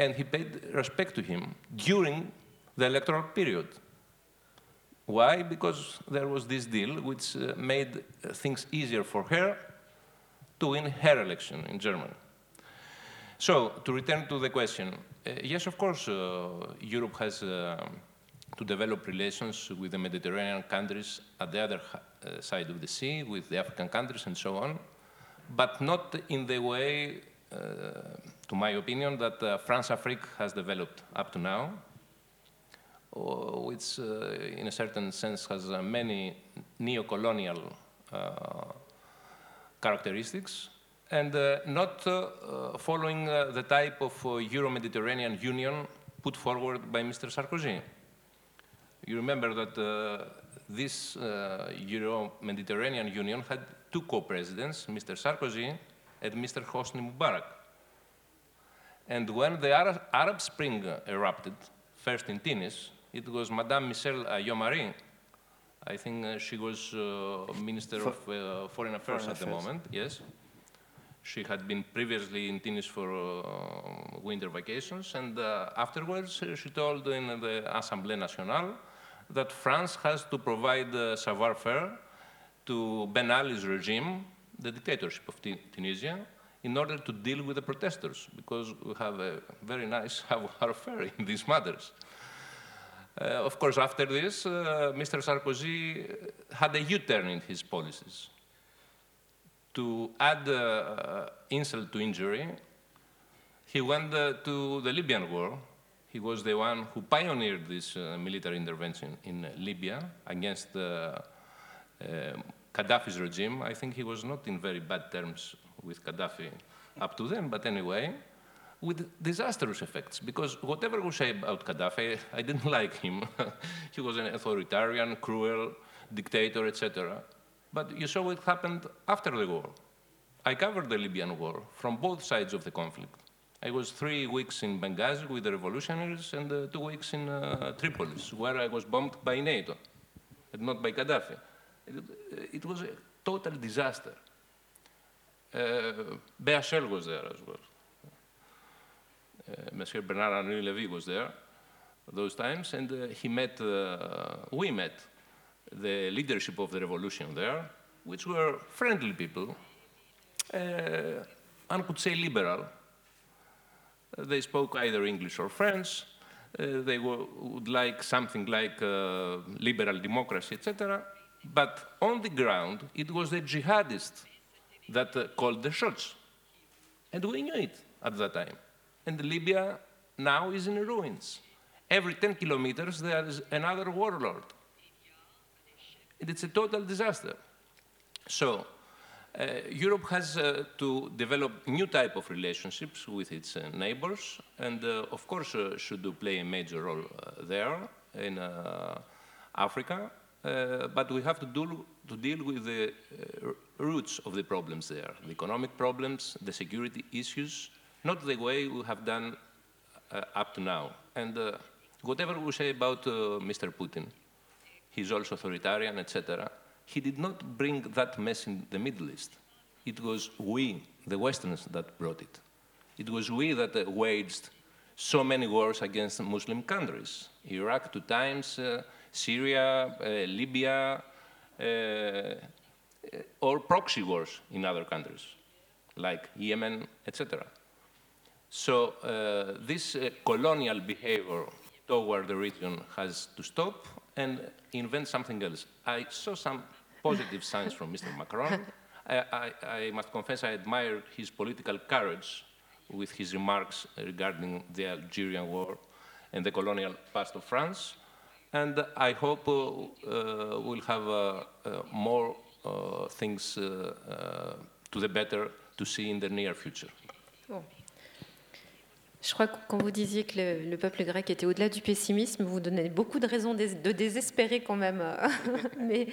and he paid respect to him during the electoral period. Why? Because there was this deal which uh, made uh, things easier for her to win her election in Germany. So, to return to the question, uh, yes, of course, uh, Europe has uh, to develop relations with the Mediterranean countries at the other uh, side of the sea, with the African countries and so on, but not in the way to my opinion, that uh, France-Afrique has developed up to now, which in a certain sense has many neo-colonial characteristics, and uh, not uh, following uh, the type of Euro-Mediterranean Union put forward by Mr. Sarkozy. You remember that this Euro-Mediterranean Union had two co-presidents, Mr. Sarkozy and Mr. Hosni Mubarak. And when the Arab, Arab Spring erupted, first in Tunis, it was Madame Michelle Ayomari. I think uh, she was uh, Minister For, of uh, Foreign Affairs Foreign at the moment, yes. She had been previously in Tunis for winter vacations, and afterwards she told in the Assemblée Nationale that France has to provide savoir-faire to Ben Ali's regime, the dictatorship of Tunisia, in order to deal with the protesters, because we have a very nice [LAUGHS] savoir-faire in these matters. Uh, of course, after this, uh, Mr. Sarkozy had a U-turn in his policies. To add uh, insult to injury, he went uh, to the Libyan war. He was the one who pioneered this uh, military intervention in Libya against uh, Gaddafi's regime. I think he was not in very bad terms with Gaddafi up to then, but anyway, with disastrous effects. Because whatever we say about Gaddafi, [LAUGHS] I didn't like him. [LAUGHS] he was an authoritarian, cruel dictator, etc. But you saw what happened after the war. I covered the Libyan war from both sides of the conflict. I was three weeks in Benghazi with the revolutionaries and uh, two weeks in uh, Tripolis, where I was bombed by NATO, and not by Gaddafi. It, it was a total disaster. Uh, BHL was there as well. Uh, Monsieur Bernard-Henri Lévy was there those times, and uh, he met, we met the leadership of the revolution there, which were friendly people, one could say liberal. They spoke either English or French. Uh, they would like something like uh, liberal democracy, etc. But on the ground, it was the jihadists that uh, called the shots. And we knew it at that time and Libya now is in ruins. Every 10 kilometers, there is another warlord. It's a total disaster. So, uh, Europe has uh, to develop new type of relationships with its uh, neighbors, and uh, of course uh, should play a major role uh, there in Africa. but we have to do to deal with the roots of the problems there: the economic problems, the security issues, not the way we have done uh, up to now. And uh, whatever we say about uh, Mr. Putin, he's also authoritarian, etc., he did not bring that mess in the Middle East. It was we, the Westerners, that brought it. It was we that uh, waged so many wars against Muslim countries. Iraq two times, uh, Syria, uh, Libya, or proxy wars in other countries, like Yemen, etc. So uh, this uh, colonial behavior toward the region has to stop and invent something else. I saw some positive [LAUGHS] signs from Mr. Macron. I, I, I, must confess I admire his political courage with his remarks regarding the Algerian war and the colonial past of France. And I hope uh, uh we'll have uh, uh, more things to the better to see in the near future. Je crois que quand vous disiez que le, peuple grec était au-delà du pessimisme, vous donnez beaucoup de raisons de désespérer quand même. [LAUGHS] Mais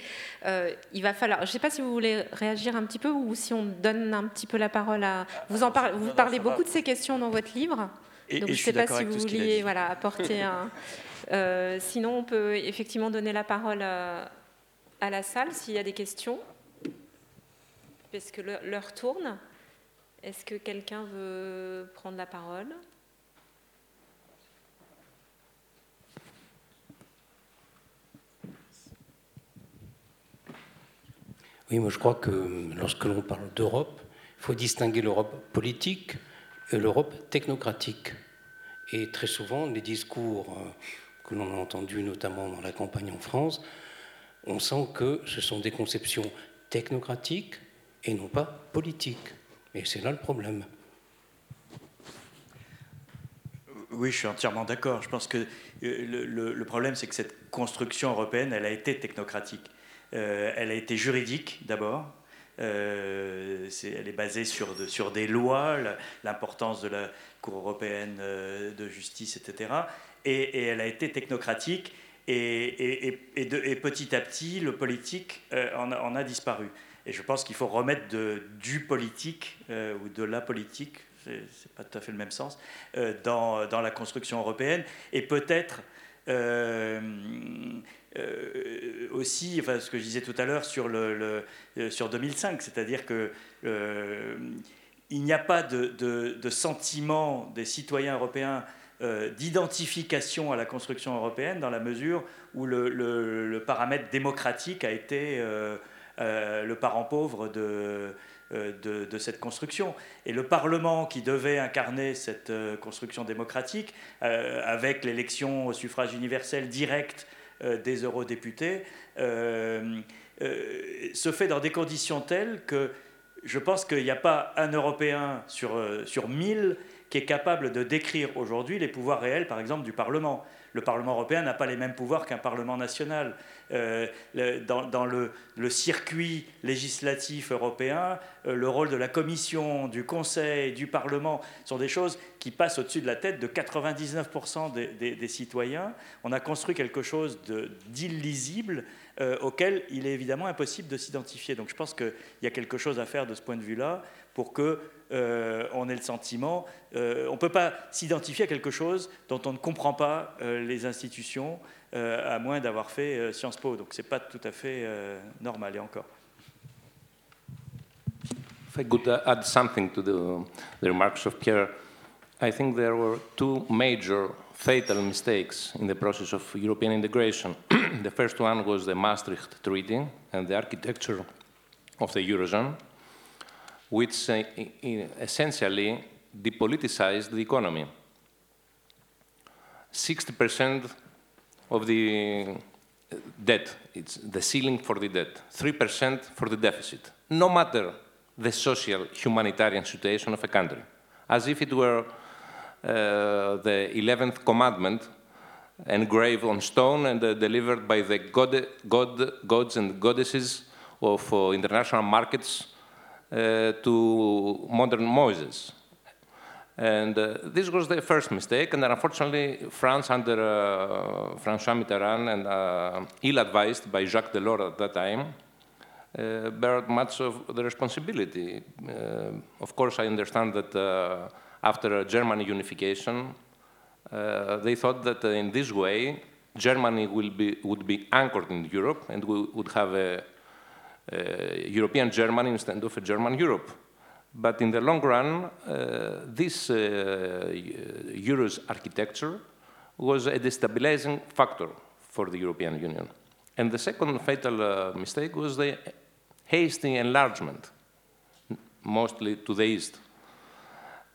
euh, il va falloir. Je ne sais pas si vous voulez réagir un petit peu ou si on donne un petit peu la parole à. Vous en parlez, vous parlez beaucoup de ces questions dans votre livre. Et, donc je ne sais pas si vous vouliez voilà, apporter un. Euh, sinon, on peut effectivement donner la parole à, à la salle s'il y a des questions, parce que l'heure tourne? Est-ce que quelqu'un veut prendre la parole? Oui, moi je crois que lorsque l'on parle d'Europe, il faut distinguer l'Europe politique et l'Europe technocratique. Et très souvent, les discours euh, que l'on a entendus, notamment dans la campagne en France, on sent que ce sont des conceptions technocratiques et non pas politiques. Et c'est là le problème. Oui, je suis entièrement d'accord. Je pense que le, le problème, c'est que cette construction européenne, elle a été technocratique. elle a été juridique d'abord, euh, elle est basée sur, des lois, l'importance de la Cour européenne euh, de justice, etc. Et, elle a été technocratique. Et, et, petit à petit, le politique euh, en, a, disparu. Et je pense qu'il faut remettre du politique ou de la politique, c'est pas tout à fait le même sens, dans, dans, la construction européenne. Et peut-être euh, aussi, enfin, ce que je disais tout à l'heure sur, le, euh, sur 2005, c'est-à-dire que euh, il n'y a pas de, sentiment des citoyens européens d'identification à la construction européenne dans la mesure où le, paramètre démocratique a été le parent pauvre de, cette construction. Et le Parlement qui devait incarner cette construction démocratique, avec l'élection au suffrage universel direct euh, des eurodéputés, euh, euh, se fait dans des conditions telles que je pense qu'il n'y a pas un Européen sur, sur 1000 qui est capable de décrire aujourd'hui les pouvoirs réels, par exemple, du Parlement. Le Parlement européen n'a pas les mêmes pouvoirs qu'un Parlement national. dans, le, circuit législatif européen, le rôle de la Commission, du Conseil, du Parlement sont des choses qui passent au-dessus de la tête de 99% des, citoyens. On a construit quelque chose d'illisible euh, auquel il est évidemment impossible de s'identifier. Donc je pense qu'il y a quelque chose à faire de ce point de vue-là pour que euh, on ait le sentiment, euh, on ne peut pas s'identifier à quelque chose dont on ne comprend pas les institutions, à moins d'avoir fait Sciences Po. Donc ce n'est pas tout à fait normal, et encore. If I could add something to the, the remarks of Pierre, I think there were two major fatal mistakes in the process of European integration. [CLEARS THROAT] the first one was the Maastricht Treaty and the architecture of the Eurozone, which uh, essentially depoliticized the economy. 60% of the debt, it's the ceiling for the debt, 3% for the deficit, no matter the social humanitarian situation of a country, as if it were uh, the 11th commandment engraved on stone and uh, delivered by the god, god, gods and goddesses of uh, international markets to modern Moses. And uh, this was the first mistake, and unfortunately, France, under uh, François Mitterrand and uh, ill-advised by Jacques Delors at that time, uh, bear much of the responsibility. of course, I understand that after German unification, uh, they thought that uh, in this way, Germany will be, would be anchored in Europe and we would have a European Germany instead of a German Europe. But in the long run, uh, this uh, Euro's architecture was a destabilizing factor for the European Union. And the second fatal uh, mistake was the hasty enlargement, mostly to the east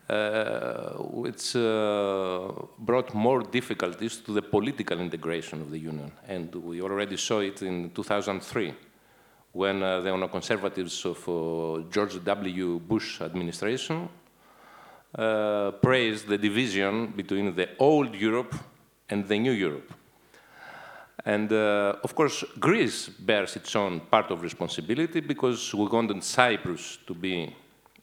uh, which uh, brought more difficulties to the political integration of the Union. And we already saw it in 2003 when uh, the neoconservatives of George W. Bush administration praised the division between the old Europe and the new Europe. And uh, of course, Greece bears its own part of responsibility because we wanted Cyprus to be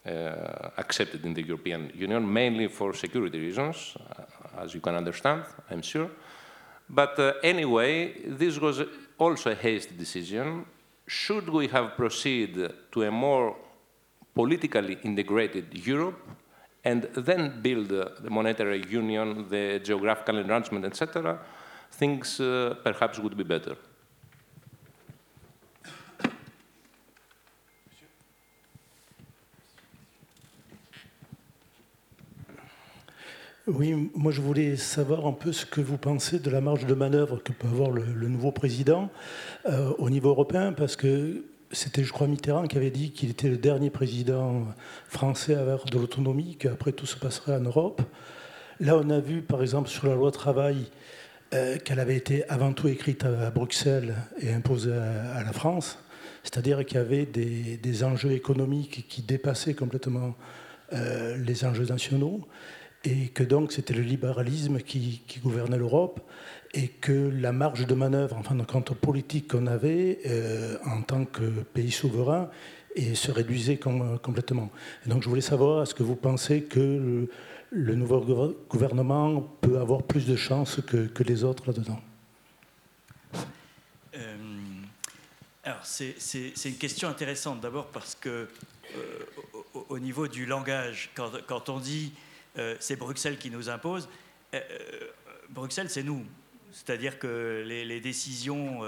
uh, accepted in the European Union, mainly for security reasons, uh, as you can understand, I'm sure. But uh, anyway, this was also a hasty decision. Should we have proceeded to a more politically integrated Europe and then build the monetary union, the geographical enlargement, etc., things uh, perhaps would be better. Oui, moi je voulais savoir un peu ce que vous pensez de la marge de manœuvre que peut avoir le, nouveau président euh, au niveau européen, parce que c'était, je crois, Mitterrand qui avait dit qu'il était le dernier président français à avoir de l'autonomie, qu'après tout se passerait en Europe. Là, on a vu, par exemple, sur la loi travail, euh, qu'elle avait été avant tout écrite à, Bruxelles et imposée à, la France, c'est-à-dire qu'il y avait des, enjeux économiques qui dépassaient complètement euh, les enjeux nationaux. Et que donc c'était le libéralisme qui, gouvernait l'Europe et que la marge de manœuvre, enfin, quant aux politiques qu'on avait euh, en tant que pays souverain, et se réduisait complètement. Donc je voulais savoir, est-ce que vous pensez que le, nouveau gouvernement peut avoir plus de chances que, les autres là-dedans? Euh, Alors c'est une question intéressante d'abord parce que euh, au, niveau du langage, quand, on dit euh, c'est Bruxelles qui nous impose, Bruxelles c'est nous. C'est-à-dire que les, décisions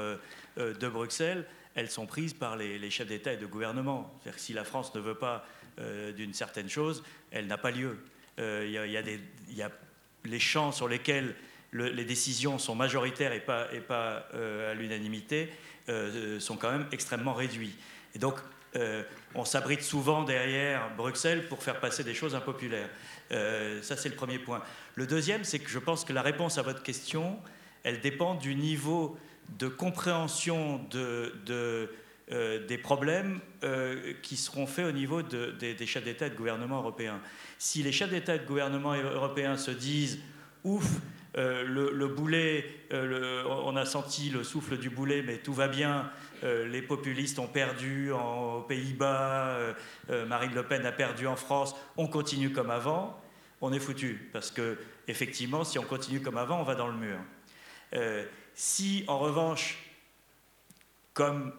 de Bruxelles, elles sont prises par les, chefs d'État et de gouvernement. C'est-à-dire que si la France ne veut pas d'une certaine chose, elle n'a pas lieu. Il y, y a les champs sur lesquels les décisions sont majoritaires et pas, et pas à l'unanimité sont quand même extrêmement réduits. Et donc, euh, on s'abrite souvent derrière Bruxelles pour faire passer des choses impopulaires. Euh, ça, c'est le premier point. Le deuxième, c'est que je pense que la réponse à votre question, elle dépend du niveau de compréhension euh, des problèmes qui seront faits au niveau des chefs d'État et de gouvernement européens. Si les chefs d'État et de gouvernement européens se disent ouf, le, boulet, on a senti le souffle du boulet, mais tout va bien, euh, les populistes ont perdu aux Pays-Bas, euh, euh, Marine Le Pen a perdu en France, on continue comme avant, on est foutu. Parce que, effectivement, si on continue comme avant, on va dans le mur. si, en revanche, comme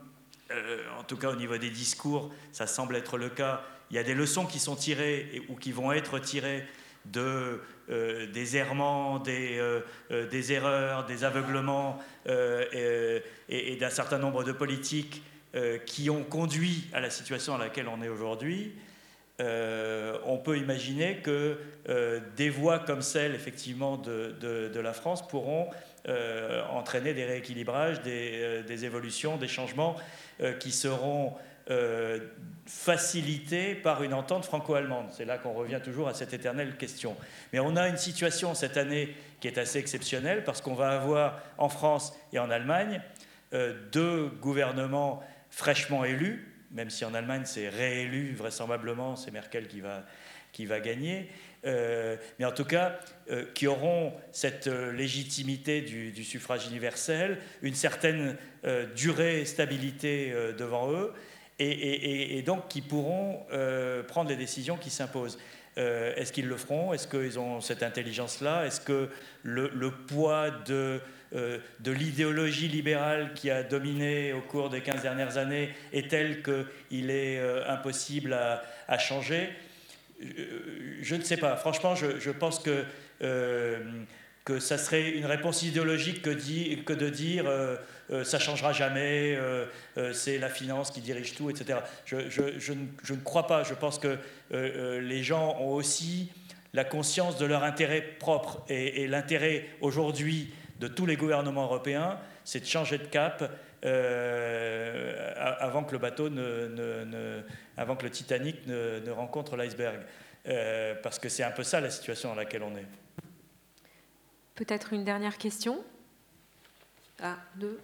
en tout cas au niveau des discours, ça semble être le cas, il y a des leçons qui sont tirées ou qui vont être tirées de, euh, des errements, des, euh, euh, erreurs, des aveuglements et, d'un certain nombre de politiques qui ont conduit à la situation dans laquelle on est aujourd'hui, on peut imaginer que des voies comme celle, effectivement, de, la France pourront entraîner des rééquilibrages, des, évolutions, des changements qui seront euh, facilité par une entente franco-allemande. C'est là qu'on revient toujours à cette éternelle question. Mais on a une situation cette année qui est assez exceptionnelle parce qu'on va avoir en France et en Allemagne euh, deux gouvernements fraîchement élus, même si en Allemagne c'est réélu vraisemblablement, c'est Merkel qui va, qui va gagner, euh, mais en tout cas qui auront cette légitimité du, suffrage universel, une certaine durée et stabilité devant eux, et, donc qui pourront euh, prendre les décisions qui s'imposent. Euh, est-ce qu'ils le feront? Est-ce qu'ils ont cette intelligence-là? Est-ce que le, poids de, euh, de l'idéologie libérale qui a dominé au cours des 15 dernières années est tel qu'il est impossible à, changer je, ne sais pas. Franchement, je, pense que que ça serait une réponse idéologique que, de dire euh, euh, ça changera jamais, euh, c'est la finance qui dirige tout, etc. Je, je, ne, crois pas. Je pense que les gens ont aussi la conscience de leur intérêt propre. Et, l'intérêt aujourd'hui de tous les gouvernements européens, c'est de changer de cap avant que le bateau ne, ne, avant que le Titanic ne, rencontre l'iceberg. parce que c'est un peu ça la situation dans laquelle on est. Peut-être une dernière question? Ah, deux.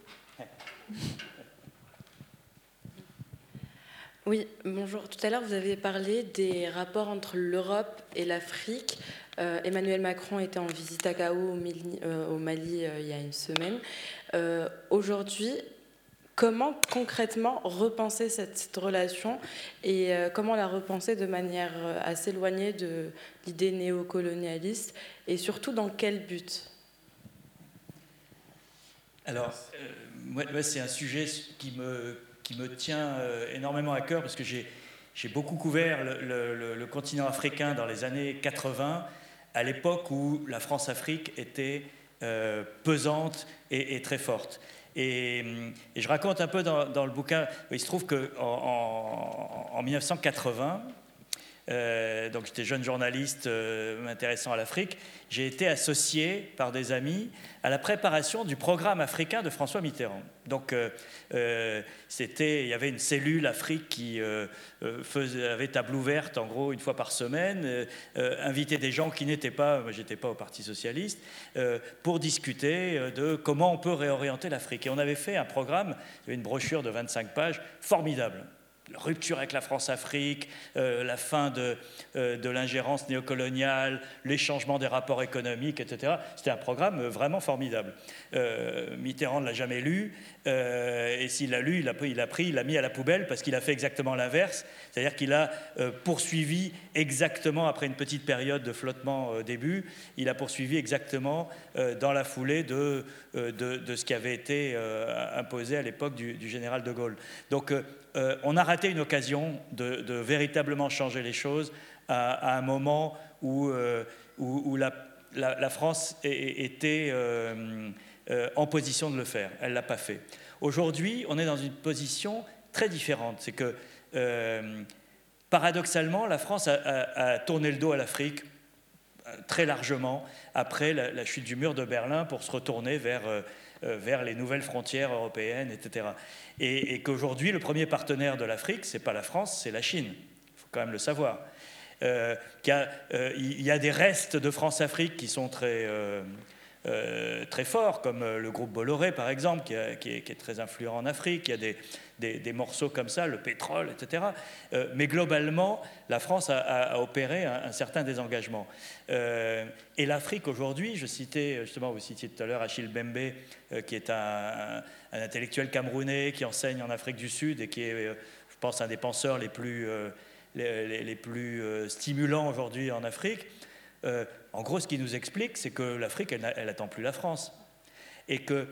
Oui, bonjour. Tout à l'heure, vous avez parlé des rapports entre l'Europe et l'Afrique. Euh, Emmanuel Macron était en visite à Gao, au Mali, euh, Mali euh, il y a une semaine. Aujourd'hui, comment concrètement repenser cette, relation et comment la repenser de manière assez éloignée de l'idée néocolonialiste et surtout dans quel but? Alors, moi, c'est un sujet qui me, qui me tient énormément à cœur parce que j'ai beaucoup couvert le, continent africain dans les années 80, à l'époque où la France-Afrique était euh, pesante et, très forte. Et, je raconte un peu dans, le bouquin, il se trouve qu'en en, en 1980, euh, donc j'étais jeune journaliste euh, m'intéressant à l'Afrique, j'ai été associé par des amis à la préparation du programme africain de François Mitterrand. Donc euh, c'était, il y avait une cellule Afrique qui avait table ouverte en gros une fois par semaine, invitait des gens qui n'étaient pas, moi j'étais pas au Parti socialiste, pour discuter de comment on peut réorienter l'Afrique. Et on avait fait un programme, une brochure de 25 pages formidable rupture avec la France-Afrique, euh, la fin de, euh, de l'ingérence néocoloniale, les changements des rapports économiques, etc. C'était un programme vraiment formidable. Euh, Mitterrand ne l'a jamais lu, et s'il l'a lu, il a, il a pris, il l'a mis à la poubelle parce qu'il a fait exactement l'inverse, c'est-à-dire qu'il a poursuivi exactement, après une petite période de flottement au début, il a poursuivi exactement dans la foulée de, de, de, ce qui avait été imposé à l'époque du, du, général de Gaulle. Donc euh, on a raté une occasion de, véritablement changer les choses à, un moment où, euh, la, France était euh, en position de le faire. Elle ne l'a pas fait. Aujourd'hui, on est dans une position très différente. C'est que, paradoxalement, la France a, tourné le dos à l'Afrique très largement après la, chute du mur de Berlin pour se retourner vers vers les nouvelles frontières européennes, etc. Et, qu'aujourd'hui, le premier partenaire de l'Afrique, ce n'est pas la France, c'est la Chine. Il faut quand même le savoir. Euh, euh, il, y a, des restes de France-Afrique qui sont très, très forts, comme le groupe Bolloré, par exemple, qui, est, très influent en Afrique. Il y a des, des, morceaux comme ça, le pétrole, etc. Euh, mais globalement, la France a, opéré un, certain désengagement. Euh, et l'Afrique aujourd'hui, je citais justement, vous citiez tout à l'heure Achille Bembe, euh, qui est un, intellectuel camerounais qui enseigne en Afrique du Sud et qui est, je pense, un des penseurs les plus, les, plus stimulants aujourd'hui en Afrique. en gros, ce qui nous explique, c'est que l'Afrique, elle n'attend plus la France. Et que,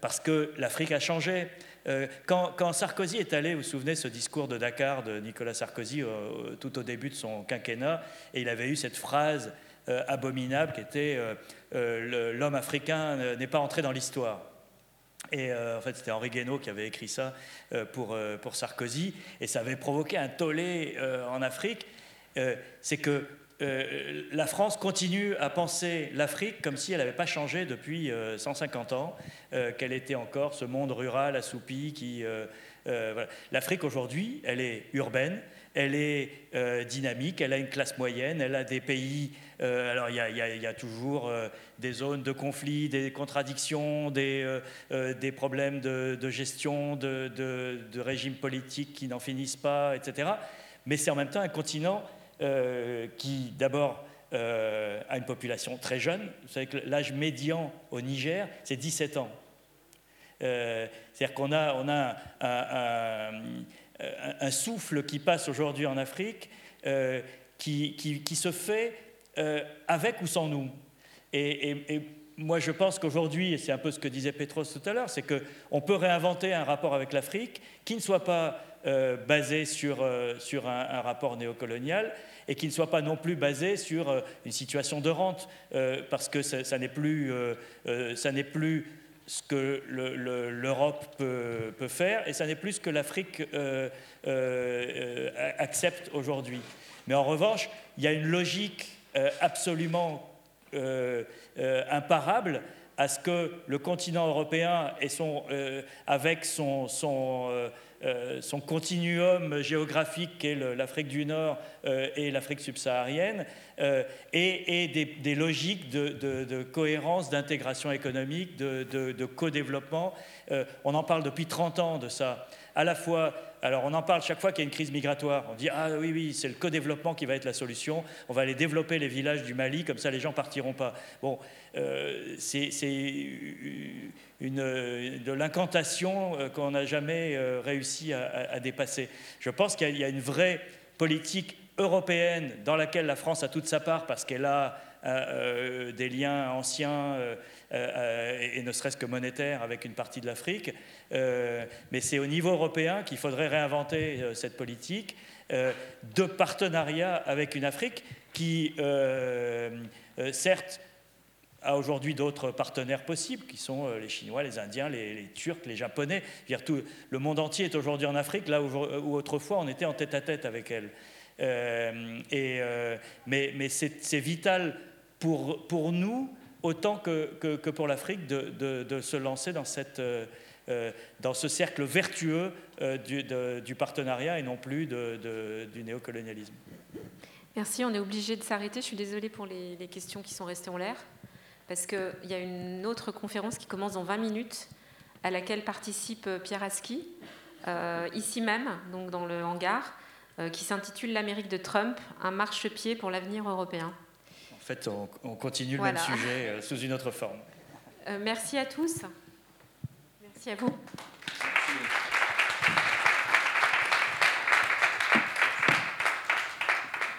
parce que l'Afrique a changé. Euh, quand, Sarkozy est allé, vous vous souvenez, ce discours de Dakar de Nicolas Sarkozy tout au début de son quinquennat, et il avait eu cette phrase euh, abominable qui était euh, L'homme africain n'est pas entré dans l'histoire. Et en fait, c'était Henri Guénaud qui avait écrit ça pour, pour Sarkozy, et ça avait provoqué un tollé en Afrique. C'est que euh, la France continue à penser l'Afrique comme si elle n'avait pas changé depuis 150 euh, ans, euh, qu'elle était encore ce monde rural assoupi. L'Afrique aujourd'hui, elle est urbaine, elle est dynamique, elle a une classe moyenne, elle a des pays... alors il y, a toujours des zones de conflit, des contradictions, des, problèmes de, gestion, de, régimes politiques qui n'en finissent pas, etc. Mais c'est en même temps un continent euh, qui d'abord euh, a une population très jeune. Vous savez que l'âge médian au Niger, c'est 17 ans. Euh, c'est-à-dire qu'on a, on a un, souffle qui passe aujourd'hui en Afrique qui, qui, se fait avec ou sans nous. Et, moi, je pense qu'aujourd'hui, et c'est un peu ce que disait Petros tout à l'heure, c'est qu'on peut réinventer un rapport avec l'Afrique qui ne soit pas euh, basé sur, euh, sur un, rapport néocolonial et qui ne soit pas non plus basé sur euh, une situation de rente, parce que ça, n'est plus, ça n'est plus ce que l'Europe peut, faire et ça n'est plus ce que l'Afrique accepte aujourd'hui. Mais en revanche, il y a une logique absolument imparable à ce que le continent européen et avec son, euh, son continuum géographique qu'est l'Afrique du Nord euh, et l'Afrique subsaharienne, euh, et, des, logiques de, cohérence, d'intégration économique, de, de co-développement. on en parle depuis 30 ans de ça. À la fois alors on en parle chaque fois qu'il y a une crise migratoire. On dit ah oui oui c'est le co-développement qui va être la solution. On va aller développer les villages du Mali comme ça les gens partiront pas. Bon euh, c'est de l'incantation euh, qu'on n'a jamais euh, réussi à, dépasser. Je pense qu'il y a une vraie politique européenne dans laquelle la France a toute sa part parce qu'elle a des liens anciens et ne serait-ce que monétaires avec une partie de l'Afrique. Euh, mais c'est au niveau européen qu'il faudrait réinventer euh, cette politique euh, de partenariat avec une Afrique qui, certes, a aujourd'hui d'autres partenaires possibles, qui sont les Chinois, les Indiens, les, Turcs, les Japonais. le monde entier est aujourd'hui en Afrique, là où, autrefois on était en tête-à-tête avec elle. mais c'est vital pour, nous, autant que, pour l'Afrique, de, se lancer dans euh, dans ce cercle vertueux euh, du, partenariat et non plus du néocolonialisme. Merci, on est obligé de s'arrêter. Je suis désolée pour les, questions qui sont restées en l'air, parce qu'il y a une autre conférence qui commence dans 20 minutes, à laquelle participe euh, Pierre Aski, ici même, donc dans le hangar, qui s'intitule L'Amérique de Trump, un marchepied pour l'avenir européen. En fait, on, continue le même sujet euh, sous une autre forme. Euh, merci à tous. Merci à vous.